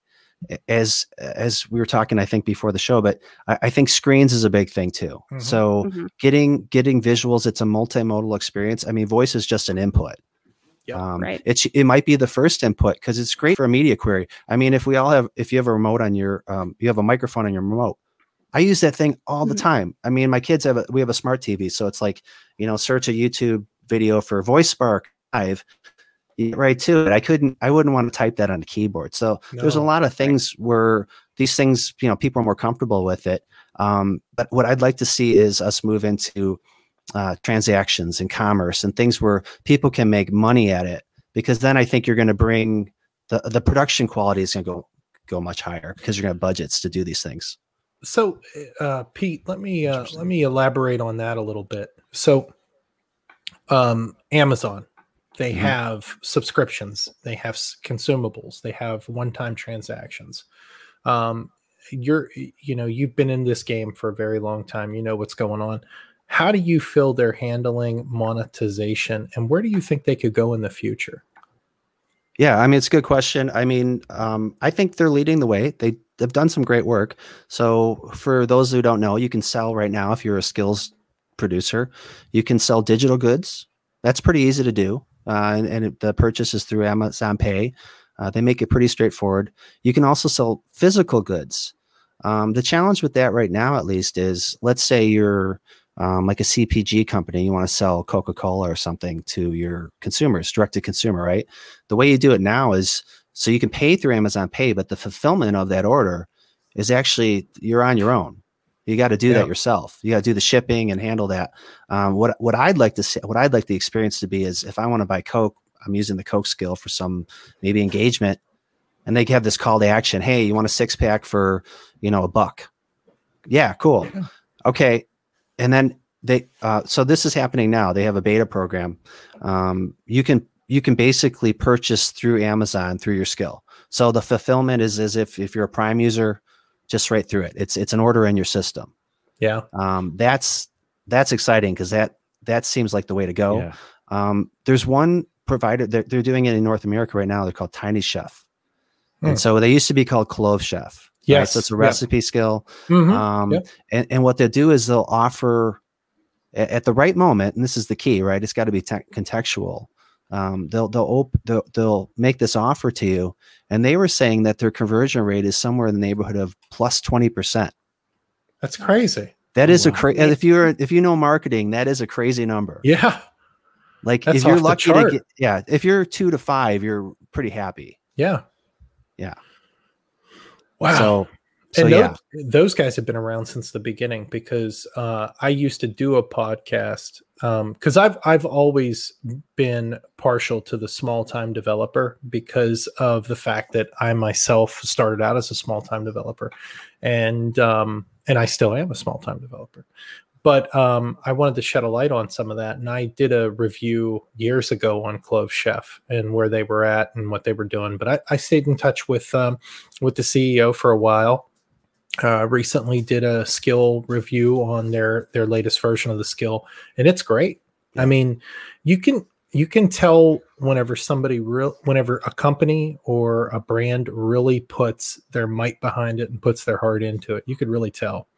Speaker 4: as, as we were talking, I think before the show, but I, I think screens is a big thing too.
Speaker 1: Mhm.
Speaker 4: So
Speaker 3: Mhm.
Speaker 4: getting, getting visuals, it's a multimodal experience. I mean, voice is just an input.
Speaker 1: Yep.
Speaker 4: Um,
Speaker 3: Right.
Speaker 4: It it might be the first input because it's great for a media query. I mean, if we all have, if you have a remote on your, um, you have a microphone on your remote. I use that thing all the
Speaker 3: Mhm.
Speaker 4: time. I mean, my kids have a, we have a smart TV, so it's like, you know, search a YouTube video for Voice Spark Live, you get right to it. I couldn't, I wouldn't want to type that on a keyboard. So there's a lot of things where these things, you know, people are more comfortable with it. Um, but what I'd like to see is us move into uh, transactions and commerce and things where people can make money at it because then I think you're going to bring the the production quality is going to go go much higher because you're going to have budgets to do these things.
Speaker 1: So, uh, Pete, let me uh, let me elaborate on that a little bit. So, um, Amazon, they
Speaker 4: Mhm.
Speaker 1: have subscriptions, they have consumables, they have one-time transactions. Um, you're, you know, you've been in this game for a very long time. You know what's going on. How do you feel they're handling monetization, and where do you think they could go in the future?
Speaker 4: Yeah, I mean it's a good question. I mean, um, I think they're leading the way. They have done some great work. So for those who don't know, you can sell right now if you're a skills producer. You can sell digital goods. That's pretty easy to do, uh, and, and it- the purchase is through Amazon Pay. Uh, they make it pretty straightforward. You can also sell physical goods. Um, the challenge with that right now, at least, is let's say you're um, like a CPG company, you want to sell Coca Cola or something to your consumers, direct to consumer, right? The way you do it now is so you can pay through Amazon Pay, but the fulfillment of that order is actually you're on your own. You got to do
Speaker 1: Yeah.
Speaker 4: that yourself. You got to do the shipping and handle that. Um, what what I'd like to say, what I'd like the experience to be is if I want to buy Coke, I'm using the Coke skill for some maybe engagement, and they have this call to action. Hey, you want a six pack for you know a buck? Yeah, cool.
Speaker 1: Yeah.
Speaker 4: Okay, and then they uh, so this is happening now. They have a beta program. Um, you can you can basically purchase through Amazon through your skill. So the fulfillment is as if if you're a Prime user, just right through it. It's it's an order in your system.
Speaker 1: Yeah,
Speaker 4: Um, that's that's exciting because that that seems like the way to go.
Speaker 2: Yeah.
Speaker 4: Um, there's one provider they're, they're doing it in North America right now. They're called Tiny Chef,
Speaker 1: Hmm.
Speaker 4: and so they used to be called Clove Chef. right?
Speaker 1: Yes,
Speaker 4: so it's a
Speaker 1: yep.
Speaker 4: recipe skill.
Speaker 1: Mhm.
Speaker 4: Um,
Speaker 1: Yep.
Speaker 4: and, and what they'll do is they'll offer a- at the right moment, and this is the key, right? It's got to be te- contextual. Um, they'll they'll, op- they'll they'll make this offer to you, and they were saying that their conversion rate is somewhere in the neighborhood of plus twenty percent.
Speaker 1: that's crazy.
Speaker 4: That is
Speaker 2: Oh,
Speaker 4: is a crazy. If you're if you know marketing, that is a crazy number.
Speaker 1: Yeah,
Speaker 4: Like
Speaker 1: That's
Speaker 4: if you're lucky to get, yeah, if you're two to five, you're pretty happy.
Speaker 1: yeah,
Speaker 4: Yeah.
Speaker 1: Wow.
Speaker 4: So, so
Speaker 1: and
Speaker 4: yeah,
Speaker 1: those, those guys have been around since the beginning because uh, I used to do a podcast because I've I've always been partial to the small time developer because of the fact that I myself started out as a small time developer, and um, and I still am a small time developer. But um, I wanted to shed a light on some of that, and I did a review years ago on Clove Chef and where they were at and what they were doing. But I, I stayed in touch with um, with the CEO for a while, uh, recently did a skill review on their their latest version of the skill, and it's great. I mean, you can you can tell whenever somebody real whenever a company or a brand really puts their might behind it and puts their heart into it you could really tell.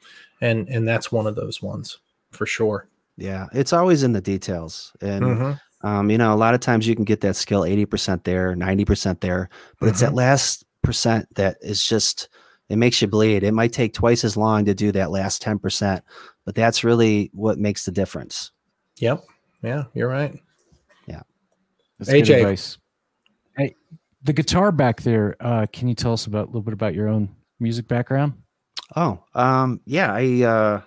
Speaker 1: And and that's one of those ones for sure.
Speaker 4: Yeah, it's always in the details, and
Speaker 1: Mhm.
Speaker 4: um, you know, a lot of times you can get that skill eighty percent there, ninety percent there, but it's that last percent that is just it makes you bleed. It might take twice as long to do that last ten percent, but that's really what makes the difference.
Speaker 1: yep yeah you're right
Speaker 2: That's good
Speaker 1: AJ.
Speaker 2: advice. Hey, the guitar back there. Uh, can you tell us about a little bit about your own music background?
Speaker 4: Oh, um, yeah. I uh,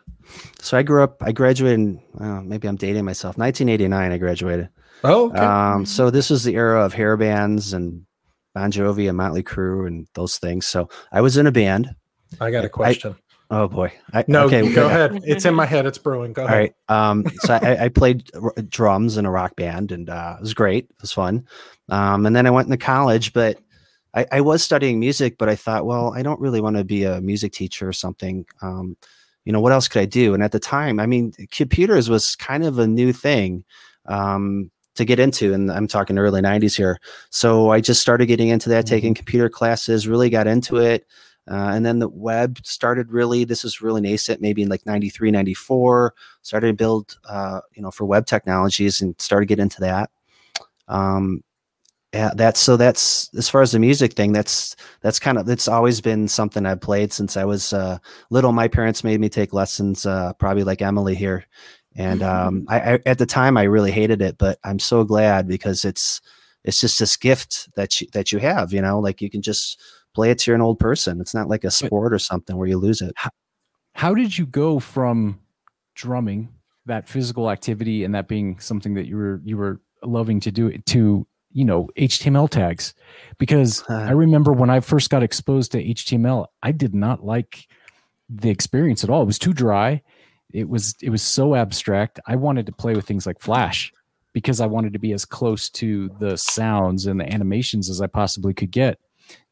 Speaker 4: so I grew up. I graduated. In, uh, maybe I'm dating myself. 1989. I graduated.
Speaker 1: oh okay.
Speaker 4: Um, so this was the era of hair bands and Bon Jovi and Motley Crue and those things. So I was in a band.
Speaker 1: i got a question
Speaker 4: Oh boy. I,
Speaker 1: no
Speaker 4: okay,
Speaker 1: go ahead it's in my head it's brewing go
Speaker 4: All
Speaker 1: ahead
Speaker 4: right. Um, so I, I played r- drums in a rock band, and uh, it was great. It was fun. Um, and then I went into college, but I, I was studying music. But I thought, well, I don't really want to be a music teacher or something. Um, you know, what else could I do? And at the time, I mean, computers was kind of a new thing um, to get into, and I'm talking early '90s here. So I just started getting into that, taking computer classes. Really got into it. Uh, and then the web started really, this is really nascent, maybe in like 93, 94, started to build, uh, you know, for web technologies and started to get into that. Um, yeah, that's so that's as far as the music thing, that's, that's kind of, it's always been something I've played since I was uh, little. My parents made me take lessons, uh, probably like Emily here. And um, I, I, at the time, I really hated it, but I'm so glad because it's, it's just this gift that you, that you have, you know, like you can just play it to an old person. It's not like a sport or something where you lose it.
Speaker 2: How did you go from drumming, that physical activity, and that being something that you were you were loving to do, to you know HTML tags? Because I remember when I first got exposed to HTML, I did not like the experience at all. It was too dry. It was it was so abstract. I wanted to play with things like Flash because I wanted to be as close to the sounds and the animations as I possibly could get.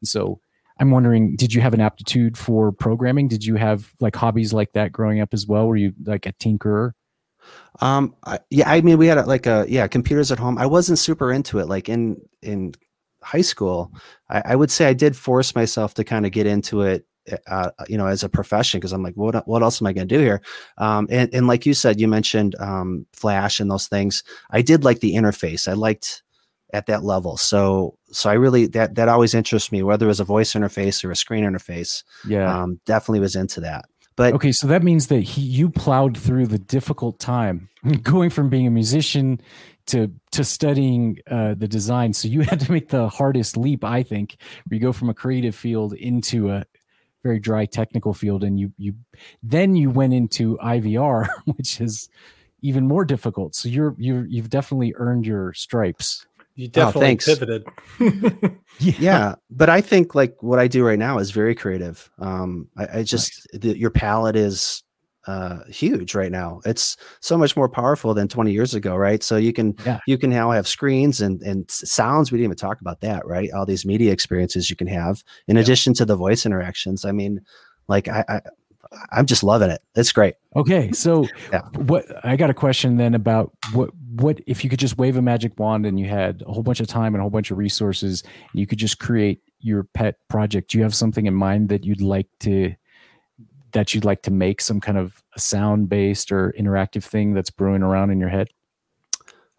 Speaker 2: And so I'm wondering, did you have an aptitude for programming? Did you have like hobbies like that growing up as well? Were you like a tinkerer?
Speaker 4: Um, I, yeah, I mean, we had a, like a yeah, computers at home. I wasn't super into it. Like in in high school, I, I would say I did force myself to kind of get into it. Uh, you know, as a profession, because I'm like, what what else am I going to do here? Um, and and like you said, you mentioned um, Flash and those things. I did like the interface. I liked at that level. So so I really that that always interests me, whether it was a voice interface or a screen interface.
Speaker 2: Yeah.
Speaker 4: Um, definitely was into that. But
Speaker 2: okay, so that means that he, you plowed through the difficult time going from being a musician to to studying uh, the design. So you had to make the hardest leap, I think, where you go from a creative field into a very dry technical field, and you you then you went into IVR, which is even more difficult. So you're you you've definitely earned your stripes.
Speaker 1: you definitely
Speaker 4: thanks.
Speaker 1: pivoted
Speaker 4: yeah but i think like what i do right now is very creative um i, I just the, your palette is uh huge right now it's so much more powerful than 20 years ago right so you can
Speaker 2: Yeah.
Speaker 4: you can now have screens and and sounds we didn't even talk about that right all these media experiences you can have in
Speaker 1: Yeah.
Speaker 4: addition to the voice interactions i mean like i, I i'm just loving it it's great
Speaker 2: Okay, so
Speaker 4: Yeah.
Speaker 2: what I got a question then about what what if you could just wave a magic wand and you had a whole bunch of time and a whole bunch of resources, you could just create your pet project. Do you have something in mind that you'd like to that you'd like to make some kind of a sound based or interactive thing that's brewing around in your head?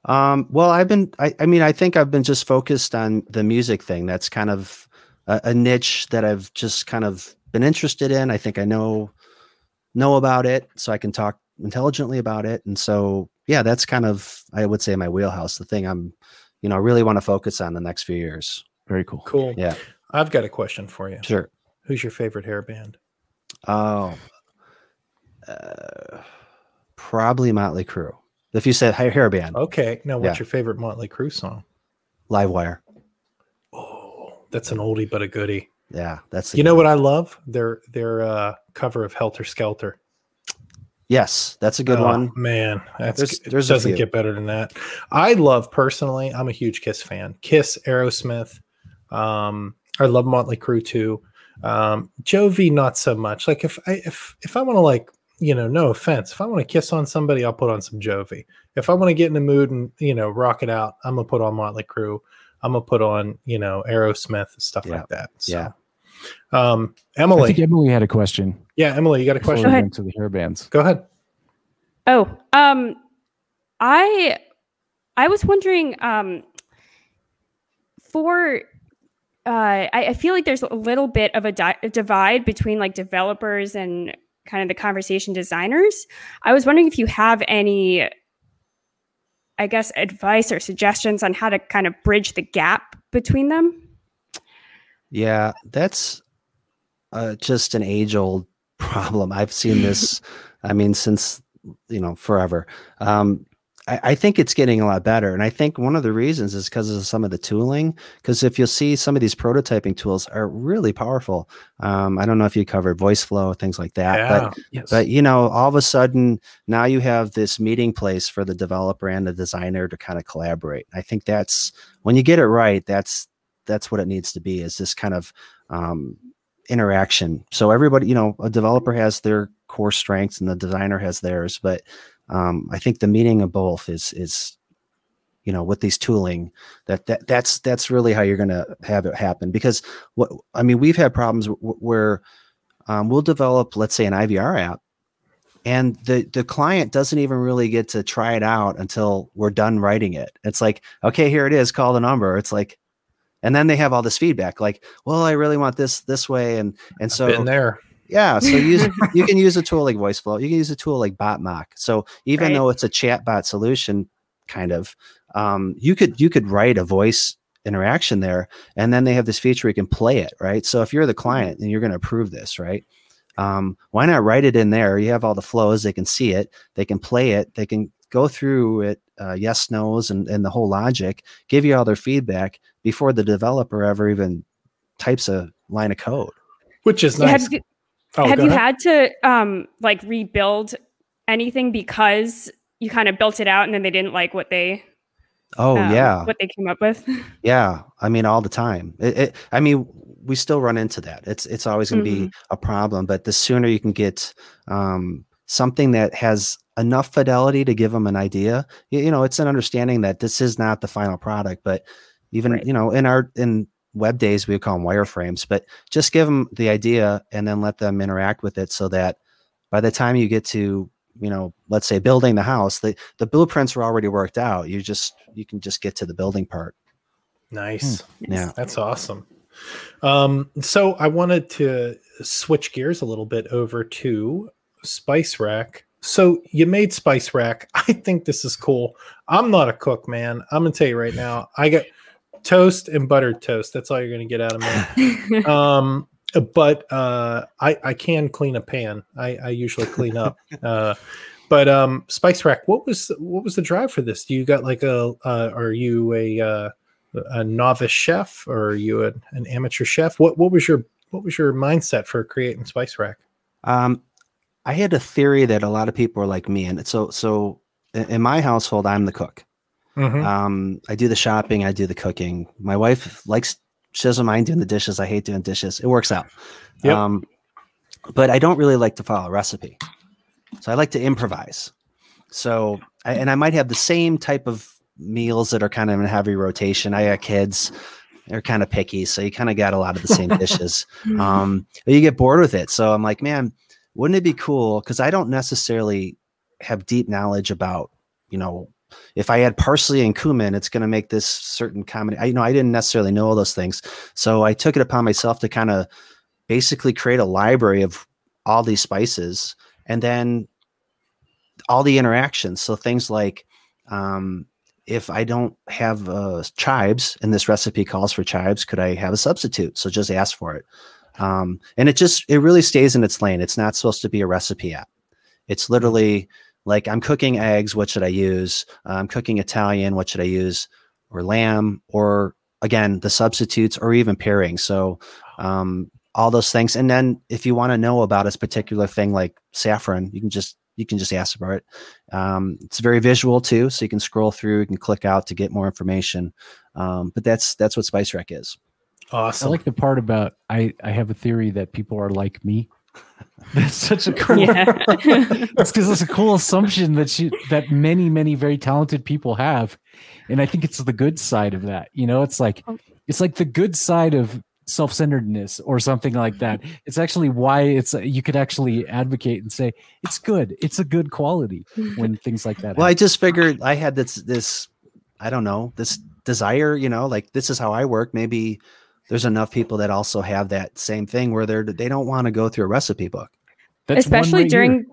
Speaker 4: Um, well, I've been, I, I mean, I think I've been just focused on the music thing. That's kind of a, a niche that I've just kind of been interested in. I think I know, know about it so I can talk intelligently about it. And so, yeah, that's kind of, I would say my wheelhouse, the thing I'm, you know, I really want to focus on the next few years.
Speaker 2: Very cool.
Speaker 1: cool
Speaker 4: Yeah.
Speaker 1: i've got a question for you
Speaker 4: Sure.
Speaker 1: who's your favorite hair band
Speaker 4: Oh, uh, probably Motley Crue. If you said hair, band,
Speaker 1: okay now what's
Speaker 4: Yeah.
Speaker 1: your favorite motley crue song
Speaker 4: Livewire.
Speaker 1: oh that's an oldie but a goodie
Speaker 4: Yeah. That's,
Speaker 1: you know
Speaker 4: good
Speaker 1: what i love their their uh cover of helter skelter
Speaker 4: Yes. That's a good
Speaker 1: Oh,
Speaker 4: one.
Speaker 1: Man, that's
Speaker 4: There's- there's
Speaker 1: doesn't get better than that. I love personally. I'm a huge Kiss fan. Kiss, Aerosmith. Um, I love Motley Crue too. Um, Jovi, not so much. Like if I if if I want to like you know, no offense, if I want to kiss on somebody, I'll put on some Jovi. If I want to get in the mood and you know rock it out, I'm gonna put on Motley Crue. I'm gonna put on you know Aerosmith and stuff
Speaker 4: Yeah.
Speaker 1: like that. So,
Speaker 4: Yeah.
Speaker 1: Um,
Speaker 2: I
Speaker 1: Emily.
Speaker 2: think Emily had a question.
Speaker 1: yeah, Emily, you got a question?
Speaker 2: we
Speaker 3: ahead.
Speaker 2: to the hair bands.
Speaker 1: Go ahead.
Speaker 3: Oh, um, I I was wondering, um, for uh, I, I feel like there's a little bit of a, di- a divide between like developers and kind of the conversation designers. I was wondering if you have any, I guess, advice or suggestions on how to kind of bridge the gap between them.
Speaker 4: Yeah, that's uh, just an age old problem. I've seen this, I mean, since, you know, forever. Um, I, I think it's getting a lot better. And I think one of the reasons is because of some of the tooling. Because if you'll see, some of these prototyping tools are really powerful. Um, I don't know if you covered Voiceflow, things like that. But
Speaker 2: Yes.
Speaker 4: but you know, all of a sudden now you have this meeting place for the developer and the designer to kind of collaborate. I think that's when you get it right, that's that's what it needs to be is this kind of um, interaction. So everybody, you know, a developer has their core strengths and the designer has theirs, but um, I think the meaning of both is is you know with these tooling that, that that's that's really how you're going to have it happen. Because what I mean we've had problems w- where um, we'll develop let's say an IVR app and the the client doesn't even really get to try it out until we're done writing it. It's like okay here it is call the number. It's like and then they have all this feedback like well i really want this this way and and so
Speaker 1: Been there.
Speaker 4: Yeah so use you can use a tool like voiceflow you can use a tool like botmock so even
Speaker 3: Right.
Speaker 4: though it's a chatbot solution kind of um, you could you could write a voice interaction there and then they have this feature you can play it right? So if you're the client and you're going to approve this right? Um, why not write it in there? You have all the flows they can see it they can play it they can go through it uh, yes nos and, and the whole logic give you all their feedback before the developer ever even types a line of code.
Speaker 1: Which is nice.
Speaker 3: Have you,
Speaker 1: Oh,
Speaker 3: have you
Speaker 1: ahead.
Speaker 3: had to um like rebuild anything because you kind of built it out and then they didn't like what they
Speaker 4: oh
Speaker 3: um,
Speaker 4: yeah
Speaker 3: what they came up with
Speaker 4: Yeah, I mean all the time. It, it, I mean, we still run into that. It's it's always going to be a problem. But the sooner you can get um, something that has enough fidelity to give them an idea, you, you know, it's an understanding that this is not the final product. But even
Speaker 3: Right.
Speaker 4: you know, in our in web days, we would call them wireframes. But just give them the idea and then let them interact with it, so that by the time you get to you know, let's say building the house, the the blueprints are already worked out. You just you can just get to the building part.
Speaker 1: Nice.
Speaker 4: Yeah.
Speaker 1: That's awesome. Um, so I wanted to switch gears a little bit over to Spice Rack. So you made Spice Rack. I think this is cool. I'm not a cook, man. I'm gonna tell you right now. I got toast and buttered toast. That's all you're gonna get out of me. um, but uh, I I can clean a pan. I, I usually clean up. Uh, but um, Spice Rack, what was what was the drive for this? Do you got like a? Uh, are you a uh, a novice chef or are you a, an amateur chef? What what was your what was your mindset for creating Spice Rack?
Speaker 4: Um, I had a theory that a lot of people are like me, and so so in my household, I'm the cook.
Speaker 1: Mhm.
Speaker 4: Um, I do the shopping, I do the cooking. My wife likes she doesn't mind doing the dishes. I hate doing dishes. It works out.
Speaker 1: Yep.
Speaker 4: Um, but I don't really like to follow a recipe, so I like to improvise. So I, and I might have the same type of meals that are kind of in heavy rotation. I got kids. They're kind of picky, so you kind of got a lot of the same dishes um, but you get bored with it. So I'm like, man, wouldn't it be cool? Because I don't necessarily have deep knowledge about, you know, if I add parsley and cumin, it's going to make this certain combination. I, you know, I didn't necessarily know all those things, so I took it upon myself to kind of basically create a library of all these spices, and then all the interactions. So things like, um, if I don't have uh, chives and this recipe calls for chives, could I have a substitute? So just ask for it. Um, and it just, it really stays in its lane. It's not supposed to be a recipe app. It's literally like I'm cooking eggs. What should I use? I'm cooking Italian. What should I use? Or lamb, or again, the substitutes, or even pairing. So, um, all those things. And then if you want to know about a particular thing like saffron, you can just you can just ask about it. Um, it's very visual too, so you can scroll through, you can click out to get more information. Um, but that's that's what Spice Rack is.
Speaker 1: Awesome.
Speaker 2: I like the part about I I have a theory that people are like me. That's such a cool.
Speaker 3: Yeah.
Speaker 2: it's because it's a cool assumption that you that many many very talented people have, and I think it's the good side of that. You know, it's like
Speaker 3: Oh.
Speaker 2: it's like the good side of self-centeredness or something like that. Mm-hmm. It's actually why it's you could actually advocate and say it's good. It's a good quality mm-hmm. when things like that.
Speaker 4: Well, I just figured I had this this I don't know this desire. You know, like this is how I work. Maybe there's enough people that also have that same thing where they're they don't want to go through a recipe book.
Speaker 2: That's
Speaker 3: especially
Speaker 2: right here.
Speaker 3: during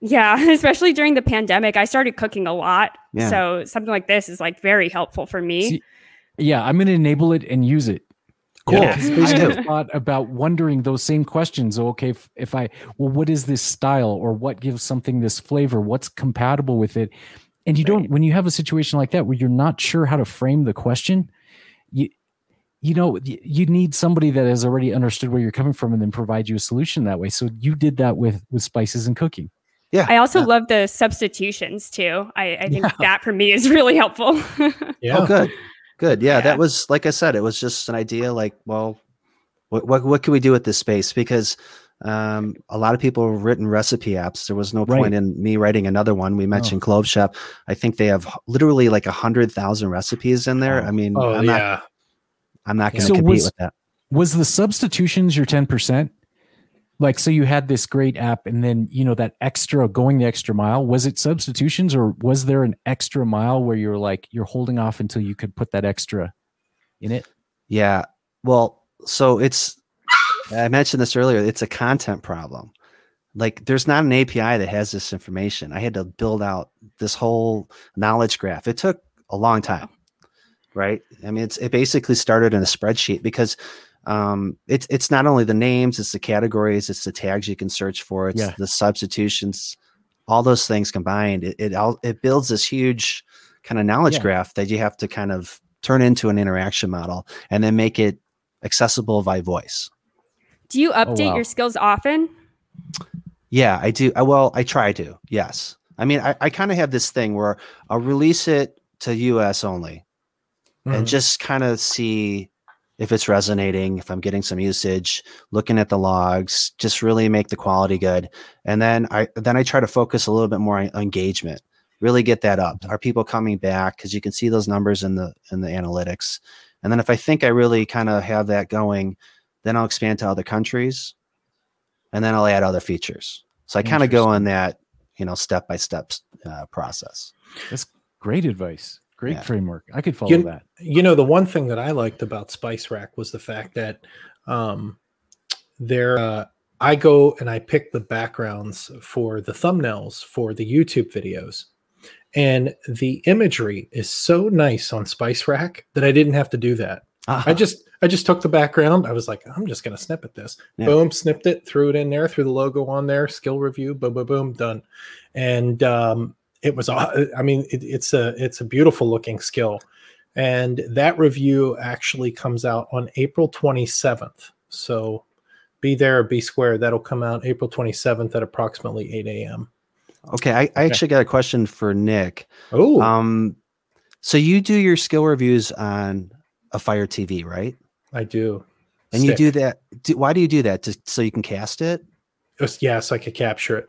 Speaker 3: yeah especially during the pandemic i started cooking a lot
Speaker 4: Yeah.
Speaker 3: so something like this is like very helpful for me
Speaker 2: See, yeah, I'm going to enable it and use it.
Speaker 4: Cool.
Speaker 3: Yeah.
Speaker 2: I
Speaker 4: do.
Speaker 2: have thought about wondering those same questions. Oh, okay, if, if I, well, what is this style or what gives something this flavor? What's compatible with it? And you don't, when you have a situation like that where you're not sure how to frame the question, you, you know, you need somebody that has already understood where you're coming from and then provide you a solution that way. So you did that with with spices and cooking.
Speaker 4: Yeah.
Speaker 3: i also
Speaker 4: yeah.
Speaker 3: love the substitutions too i, I think
Speaker 2: Yeah.
Speaker 3: that for me is really helpful
Speaker 1: yeah.
Speaker 4: Oh, good, good. Yeah,
Speaker 3: Yeah.
Speaker 4: that was like I said, it was just an idea. Like, well, what what what can we do with this space? Because um, a lot of people have written recipe apps. There was no
Speaker 2: Right.
Speaker 4: point in me writing another one. We mentioned Clove Chef. I think they have literally like a hundred thousand recipes in there. I mean,
Speaker 1: Oh
Speaker 4: I'm not
Speaker 1: yeah.
Speaker 4: I'm not going to
Speaker 2: So
Speaker 4: compete
Speaker 2: was-
Speaker 4: with that.
Speaker 2: Was the substitutions your 10%? Like, so you had this great app and then, you know, that extra going the extra mile. Was it substitutions or was there an extra mile where you're like, you're holding off until you could put that extra in it?
Speaker 4: Yeah. Well, so it's I mentioned this earlier, it's a content problem. Like there's not an API that has this information. I had to build out this whole knowledge graph. It took a long time. Right? I mean, it's it basically started in a spreadsheet because um it's it's not only the names, it's the categories, it's the tags you can search for, it's
Speaker 2: Yeah.
Speaker 4: the substitutions, all those things combined. It it all it builds this huge kind of knowledge
Speaker 2: Yeah.
Speaker 4: graph that you have to kind of turn into an interaction model and then make it accessible by voice.
Speaker 3: do you update
Speaker 2: wow.
Speaker 3: your skills often
Speaker 4: Yeah, I do. I, well, I try to. Yes. I mean, I, I kind of have this thing where I'll release it to US only and
Speaker 1: Mhm.
Speaker 4: just kind of see if it's resonating, if I'm getting some usage, looking at the logs, just really make the quality good. And then I then I try to focus a little bit more on engagement. Really get that up. Are people coming back? Because you can see those numbers in the in the analytics. And then if I think I really kind of have that going, then I'll expand to other countries, and then I'll add other features. So I kind of go in that you know step by step uh, process.
Speaker 2: That's great advice. Great
Speaker 4: Yeah.
Speaker 2: framework. I could follow
Speaker 1: You-
Speaker 2: that.
Speaker 1: you know the one thing that i liked about spice rack was the fact that um there uh, i go and i pick the backgrounds for the thumbnails for the youtube videos and the imagery is so nice on spice rack that i didn't have to do that i just i just took the background i was like i'm just going to snip at this
Speaker 4: Yeah.
Speaker 1: boom snipped it threw it in there threw the logo on there skill review boom boom boom done and um it was i mean it, it's a it's a beautiful looking skill and that review actually comes out on april 27th so be there be square that'll come out april 27th at approximately 8 a.m
Speaker 4: Okay, I, I actually got a question for Nick.
Speaker 1: oh
Speaker 4: Um, so you do your skill reviews on a Fire TV, right?
Speaker 1: i do
Speaker 4: And you do that. Do, why do you do that? Just so you can cast it?
Speaker 1: Yes, yeah so i could capture it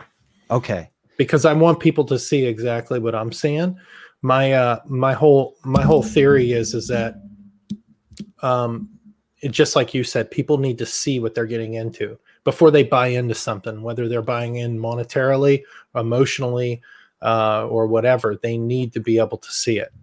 Speaker 4: Okay.
Speaker 1: Because I want people to see exactly what I'm seeing. My uh my whole my whole theory is is that um it, just like you said, people need to see what they're getting into before they buy into something, whether they're buying in monetarily, emotionally, uh, or whatever. They need to be able to see it,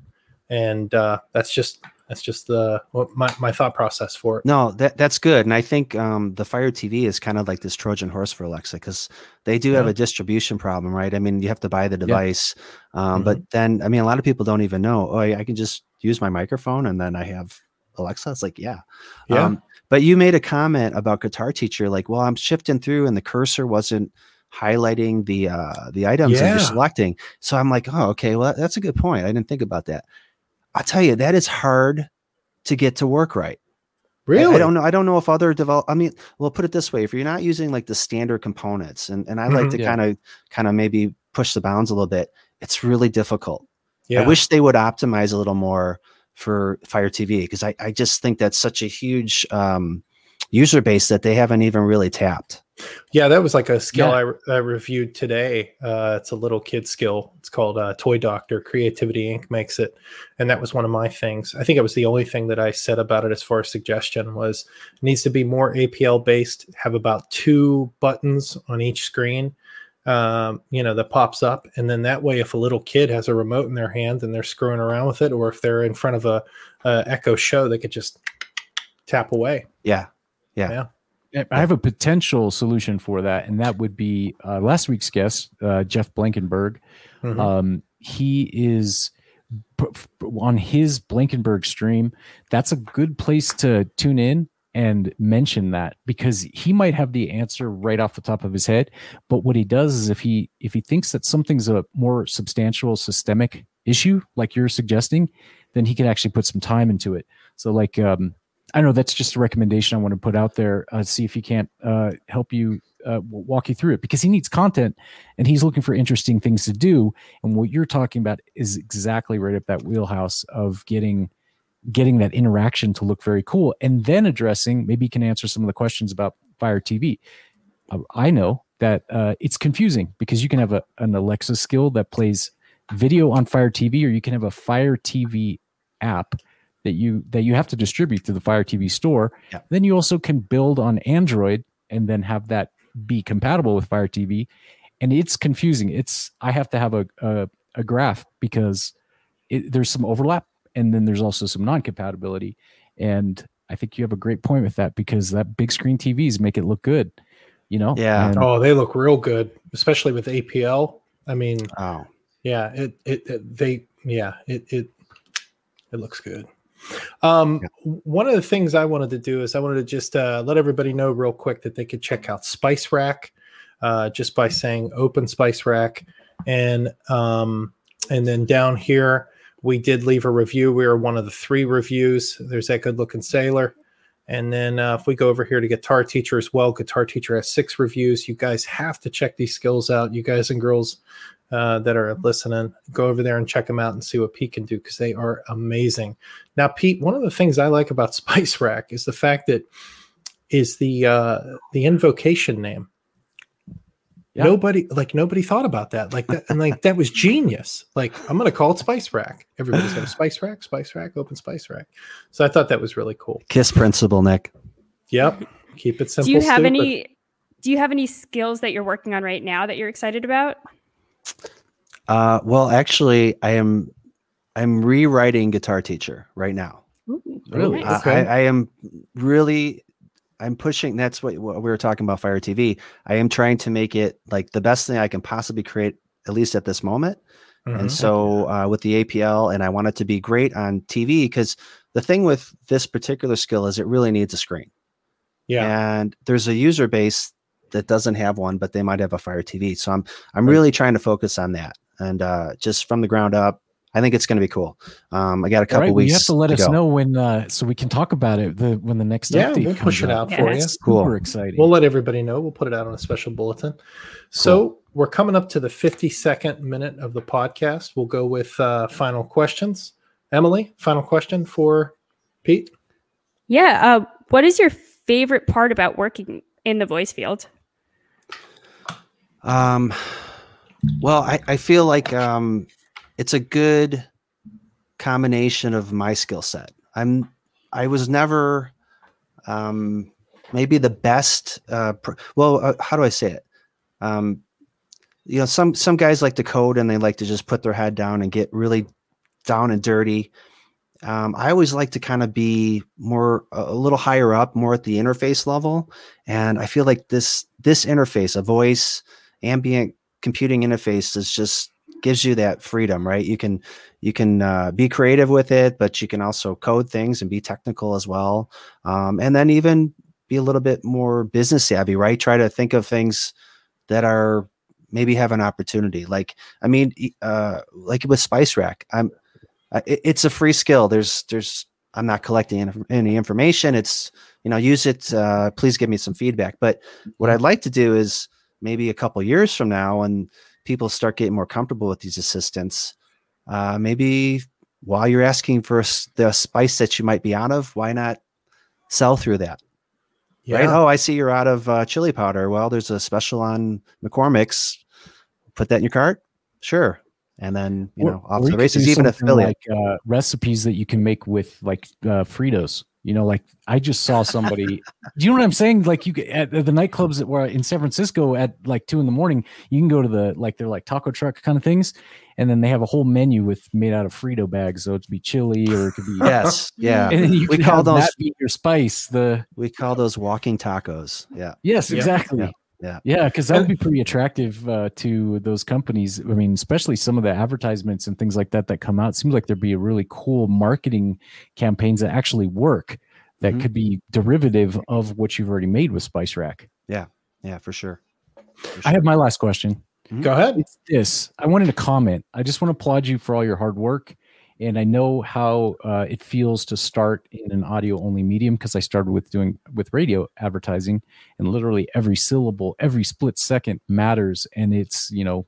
Speaker 1: and uh, that's just that's just the what my my thought process for it.
Speaker 4: No, that that's good. And I think um, the Fire TV is kind of like this Trojan horse for Alexa because they do have a distribution problem, right? I mean, you have to buy the device, um,
Speaker 1: Mm-hmm.
Speaker 4: but then I mean, a lot of people don't even know. Oh, I, I can just use my microphone and then I have Alexa. It's like, yeah,
Speaker 1: Yeah.
Speaker 4: Um, but you made a comment about Guitar Teacher, like, well, I'm shifting through and the cursor wasn't highlighting the uh the items that you're selecting. So I'm like, oh, okay, well, that's a good point. I didn't think about that. I'll tell you, that is hard to get to work right.
Speaker 1: Really,
Speaker 4: I, don't know. I don't know if other develop. I mean, we'll put it this way: if you're not using like the standard components, and and I like
Speaker 1: Mhm.
Speaker 4: to kind of kind of maybe push the bounds a little bit, it's really difficult.
Speaker 1: Yeah.
Speaker 4: I wish they would optimize a little more for Fire TV because I, I just think that's such a huge um, user base that they haven't even really tapped.
Speaker 1: Yeah, that was like a skill
Speaker 2: Yeah.
Speaker 1: I, I reviewed today. Uh, it's a little kid skill. It's called uh, Toy Doctor. Creativity Inc. makes it, and that was one of my things. I think it was the only thing that I said about it as far as suggestion was it needs to be more APL based. Have about two buttons on each screen, um, you know, that pops up, and then that way, if a little kid has a remote in their hand and they're screwing around with it, or if they're in front of a, a Echo Show, they could just tap away.
Speaker 4: Yeah, yeah. yeah.
Speaker 2: I have a potential solution for that, and that would be uh, last week's guest, uh, Jeff Blankenburg.
Speaker 1: Mhm.
Speaker 2: Um, he is on his Blankenburg stream. That's a good place to tune in and mention that because he might have the answer right off the top of his head. But what he does is if he if he thinks that something's a more substantial systemic issue, like you're suggesting, then he can actually put some time into it. So like um, I know. That's just a recommendation I want to put out there. Uh, see if he can't uh, help you uh, walk you through it because he needs content and he's looking for interesting things to do. And what you're talking about is exactly right up that wheelhouse of getting getting that interaction to look very cool, and then addressing. Maybe he can answer some of the questions about Fire TV. Uh, I know that uh, it's confusing because you can have a, an Alexa skill that plays video on Fire TV, or you can have a Fire TV app that you that you have to distribute through the Fire TV store.
Speaker 4: Yeah.
Speaker 2: Then you also can build on Android and then have that be compatible with Fire TV. And it's confusing. It's I have to have a a, a graph because it, there's some overlap and then there's also some non-compatibility. And I think you have a great point with that because that big screen TVs make it look good. You know?
Speaker 4: Yeah.
Speaker 2: And-
Speaker 1: Oh, they look real good, especially with APL. I mean,
Speaker 4: Oh,
Speaker 1: yeah, it it, it they yeah, it it it looks good. Um, w- one of the things I wanted to do is I wanted to just uh, let everybody know real quick that they could check out Spice Rack uh, just by saying open Spice Rack, and um, and then down here we did leave a review. We were one of the three reviews. There's that good looking sailor. And then uh, if we go over here to Guitar Teacher as well, Guitar Teacher has six reviews. You guys have to check these skills out. You guys and girls uh, that are listening, go over there and check them out and see what Pete can do because they are amazing. Now, Pete, one of the things I like about Spice Rack is the fact that is the uh, the invocation name.
Speaker 2: Yeah.
Speaker 1: Nobody like nobody thought about that like that and like that was genius. Like I'm gonna call it Spice Rack. Everybody's got a Spice Rack, Spice Rack, open Spice Rack. So I thought that was really cool.
Speaker 4: kiss principle, Nick.
Speaker 1: Yep, keep it simple.
Speaker 3: do you have
Speaker 1: stupid.
Speaker 3: any do you have any skills that you're working on right now that you're excited about?
Speaker 4: Uh, well, actually, I am I'm rewriting Guitar Teacher right now.
Speaker 2: Really?
Speaker 4: Uh,
Speaker 1: Okay.
Speaker 4: I, I am really I'm pushing that's what, what we were talking about Fire TV. I am trying to make it like the best thing I can possibly create at least at this moment.
Speaker 1: Mhm.
Speaker 4: And so uh, with the APL and I want it to be great on TV because the thing with this particular skill is it really needs a screen.
Speaker 1: yeah,
Speaker 4: And there's a user base that doesn't have one but they might have a Fire TV. So I'm I'm really trying to focus on that. And uh, just from the ground up I think it's going to be cool. Um, I got a
Speaker 2: All
Speaker 4: couple
Speaker 2: right,
Speaker 4: weeks.
Speaker 2: you have to let us
Speaker 4: go.
Speaker 2: know when, uh, so we can talk about it the, when the next
Speaker 1: yeah,
Speaker 2: update
Speaker 1: we'll
Speaker 2: comes
Speaker 1: push it out
Speaker 3: Yeah,
Speaker 1: for you.
Speaker 3: that's
Speaker 2: Super
Speaker 4: Cool.
Speaker 2: exciting.
Speaker 1: We'll let everybody know. We'll put it out on a special bulletin. So we're coming up to the 52nd minute of the podcast. We'll go with uh, final questions. Emily, final question for Pete.
Speaker 3: Yeah. Uh, what is your favorite part about working in the voice field?
Speaker 4: Um, well, I, I feel like um, it's a good combination of my skill set. I'm I was never um, maybe the best. Uh, well, uh, how do I say it? Um, you know, some some guys like to code and they like to just put their head down and get really down and dirty. Um, I always like to kind of be more a little higher up, more at the interface level, and I feel like this this interface, a voice ambient computing interface is just gives you that freedom right? You can you can uh, be creative with it but you can also code things and be technical as well. Um, and then even be a little bit more business savvy right? Try to think of things that are maybe have an opportunity. Like i mean uh, like with spice rack i'm uh, it- it's a free skill. There's there's i'm not collecting any- any information. It's you know use it uh, please give me some feedback. But what i'd like to do is maybe a couple years from now when people start getting more comfortable with these assistants uh, maybe while you're asking for the spice that you might be out of, why not sell through that? Right? Oh, I see you're out of uh, chili powder. Well, there's a special on McCormick's. Put that in your cart. Sure. And then, you
Speaker 2: Or-
Speaker 4: know, off the races, even affiliate.
Speaker 2: like uh, recipes that you can make with like uh, Fritos. You know, like I just saw somebody. do you know what I'm saying? Like you get- at, at the nightclubs that were in San Francisco at like two in the morning, you can go to the like they're like taco truck kind of things, and then they have a whole menu with made out of Frito bags. So it could be chili or it could be
Speaker 4: yes. Yeah.
Speaker 2: And you
Speaker 4: We call those-
Speaker 2: your spice. The
Speaker 4: We call those walking tacos. Yeah.
Speaker 2: yes, exactly.
Speaker 4: Yeah. Yeah.
Speaker 2: Yeah, because that would be pretty attractive uh, to those companies. I mean, especially some of the advertisements and things like that that come out. It seems like there'd be a really cool marketing campaigns that actually work that
Speaker 4: Mhm.
Speaker 2: could be derivative of what you've already made with Spice Rack.
Speaker 4: Yeah, Yeah, for sure. For
Speaker 2: I have my last question.
Speaker 1: Go ahead.
Speaker 2: It's this. I wanted to comment. I just want to applaud you for all your hard work. And I know how uh, it feels to start in an audio only medium because I started with doing with radio advertising, and literally every syllable, every split second matters, and it's you know,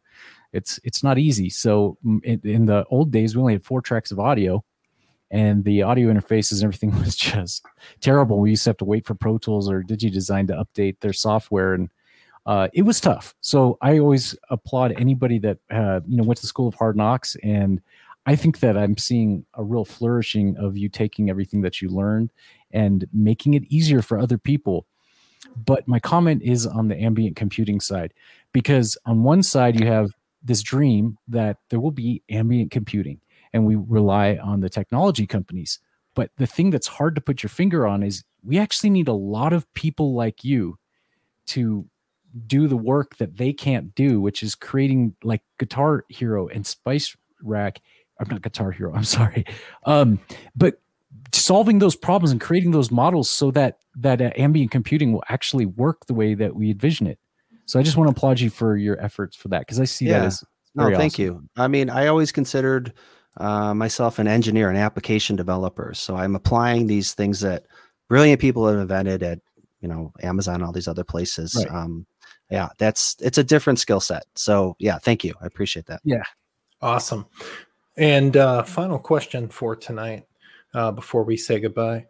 Speaker 2: it's it's not easy. So in, in the old days, we only had four tracks of audio, and the audio interfaces and everything was just terrible. We used to have to wait for Pro Tools or DigiDesign to update their software, and uh, it was tough. So I always applaud anybody that uh, you know went to the school of hard knocks, and I think that I'm seeing a real flourishing of you taking everything that you learned and making it easier for other people. But my comment is on the ambient computing side, because on one side you have this dream that there will be ambient computing, and we rely on the technology companies. But the thing that's hard to put your finger on is we actually need a lot of people like you to do the work that they can't do, which is creating like Guitar Hero and Spice Rack. I'm not Guitar Hero. I'm sorry, um, but solving those problems and creating those models so that that uh, ambient computing will actually work the way that we envision it. So I just want to applaud you for your efforts for that because I see that
Speaker 4: Yeah.
Speaker 2: as
Speaker 4: No, thank
Speaker 2: awesome.
Speaker 4: you. I mean, I always considered uh, myself an engineer, an application developer. So I'm applying these things that brilliant people have invented at, you know, Amazon, all these other places.
Speaker 2: Right.
Speaker 4: Um, yeah, that's it's a different skill set. So yeah, thank you. I appreciate that.
Speaker 1: Yeah, Awesome. And uh, final question for tonight uh, before we say goodbye.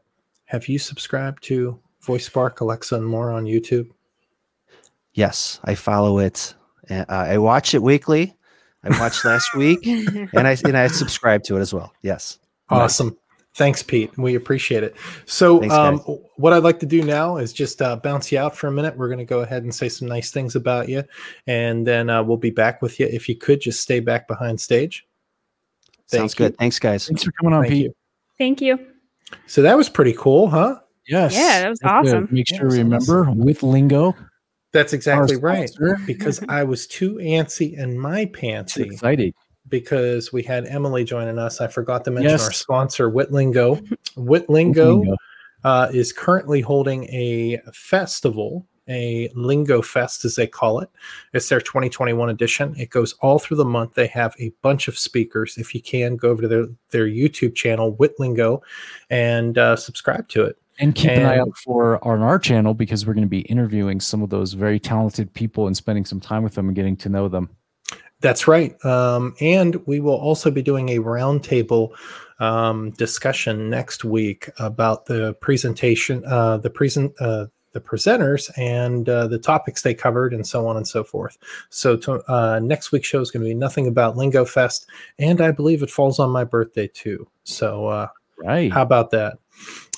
Speaker 1: Have you subscribed to Voice Spark, Alexa, and more on YouTube?
Speaker 4: Yes, I follow it. Uh, I watch it weekly. I watched last week, and I and I subscribe to it as well. Yes.
Speaker 1: Awesome. Thanks, Pete. We appreciate it. So,
Speaker 4: Thanks,
Speaker 1: um, what I'd like to do now is just uh, bounce you out for a minute. We're going to go ahead and say some nice things about you, and then uh, we'll be back with you. If you could just stay back behind stage. Thank
Speaker 4: Sounds
Speaker 1: you.
Speaker 4: good. Thanks, guys.
Speaker 2: Thanks for coming on,
Speaker 1: Thank
Speaker 2: Pete.
Speaker 1: you.
Speaker 3: Thank you.
Speaker 1: So that was pretty cool, huh?
Speaker 2: Yes.
Speaker 3: Yeah, that was
Speaker 2: Have to
Speaker 3: awesome.
Speaker 2: Make sure
Speaker 1: that
Speaker 2: we
Speaker 1: was
Speaker 2: remember Witlingo.
Speaker 1: That's exactly right. Because I was too antsy and my
Speaker 2: Too
Speaker 1: pantsy
Speaker 2: excited.
Speaker 1: because we had Emily joining us. I forgot to mention
Speaker 2: Yes.
Speaker 1: our sponsor, Witlingo. Witlingo uh, is currently holding a festival, a Lingo Fest, as they call it. It's their 2021 edition. It goes all through the month. They have a bunch of speakers. If you can, go over to their, their YouTube channel, Witlingo, and uh, subscribe to it.
Speaker 2: And keep an eye out for on our channel because we're going to be interviewing some of those very talented people and spending some time with them and getting to know them.
Speaker 1: That's right. Um, and we will also be doing a roundtable um, discussion next week about the presentation, uh, the present, uh, the presenters, and uh, the topics they covered, and so on and so forth. So to, uh, next week's show is going to be nothing about Lingo Fest, and I believe it falls on my birthday too. So uh,
Speaker 2: Right.
Speaker 1: how about that?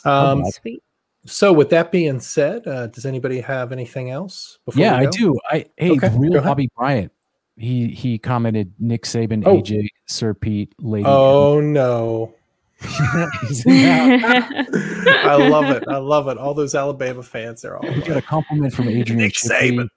Speaker 1: Um,
Speaker 2: about
Speaker 3: Sweet.
Speaker 1: so with that being said, uh, does anybody have anything else? Before
Speaker 2: yeah,
Speaker 1: we
Speaker 2: I do. I hey,
Speaker 1: Okay,
Speaker 2: real
Speaker 1: ahead.
Speaker 2: Bobby Bryant. He he commented Nick Saban,
Speaker 1: Oh.
Speaker 2: AJ, Sir Pete, Lady.
Speaker 1: Oh no.
Speaker 2: He's in that.
Speaker 1: I love it. I love it. All those Alabama fans, they're all
Speaker 2: We got a compliment from Adrian.
Speaker 1: Nick Saban.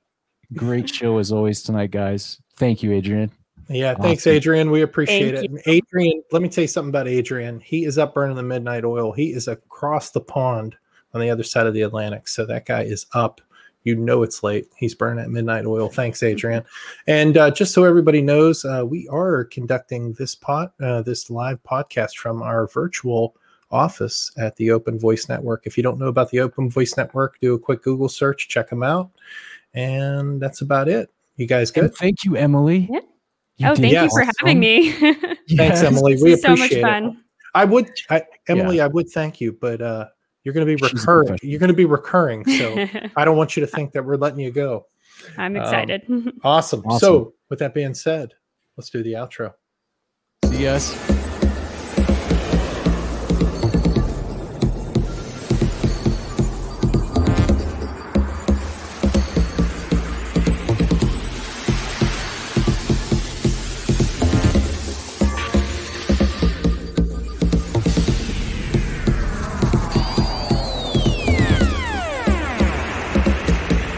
Speaker 2: Great show as always tonight, guys. Thank you, Adrian.
Speaker 1: Yeah, thanks,
Speaker 2: Awesome.
Speaker 1: Adrian. We appreciate
Speaker 3: Thank
Speaker 1: it. And Adrian, let me tell you something about Adrian. He is up burning the midnight oil. He is across the pond on the other side of the Atlantic. So that guy is up. You know it's late. He's burning that midnight oil. Thanks, Adrian. And uh, just so everybody knows, uh, we are conducting this pot, uh, this live podcast from our virtual office at the Open Voice Network. If you don't know about the Open Voice Network, do a quick Google search, check them out, and that's about it. You guys good?
Speaker 2: And thank you, Emily.
Speaker 3: Yeah.
Speaker 2: You
Speaker 3: oh,
Speaker 2: did
Speaker 3: thank you for
Speaker 2: awesome.
Speaker 3: having me.
Speaker 1: Thanks,
Speaker 2: Yes.
Speaker 1: Emily.
Speaker 3: This
Speaker 1: We
Speaker 3: is so much
Speaker 1: appreciate it.
Speaker 3: fun.
Speaker 1: I would, I, Emily, I would thank you, but uh, you're going to be recurring. You're going to be recurring, so I don't want you to think that we're letting you go.
Speaker 3: I'm
Speaker 1: Um,
Speaker 3: excited.
Speaker 1: Awesome.
Speaker 2: Awesome.
Speaker 1: So, with that being said, let's do the outro.
Speaker 2: See you guys.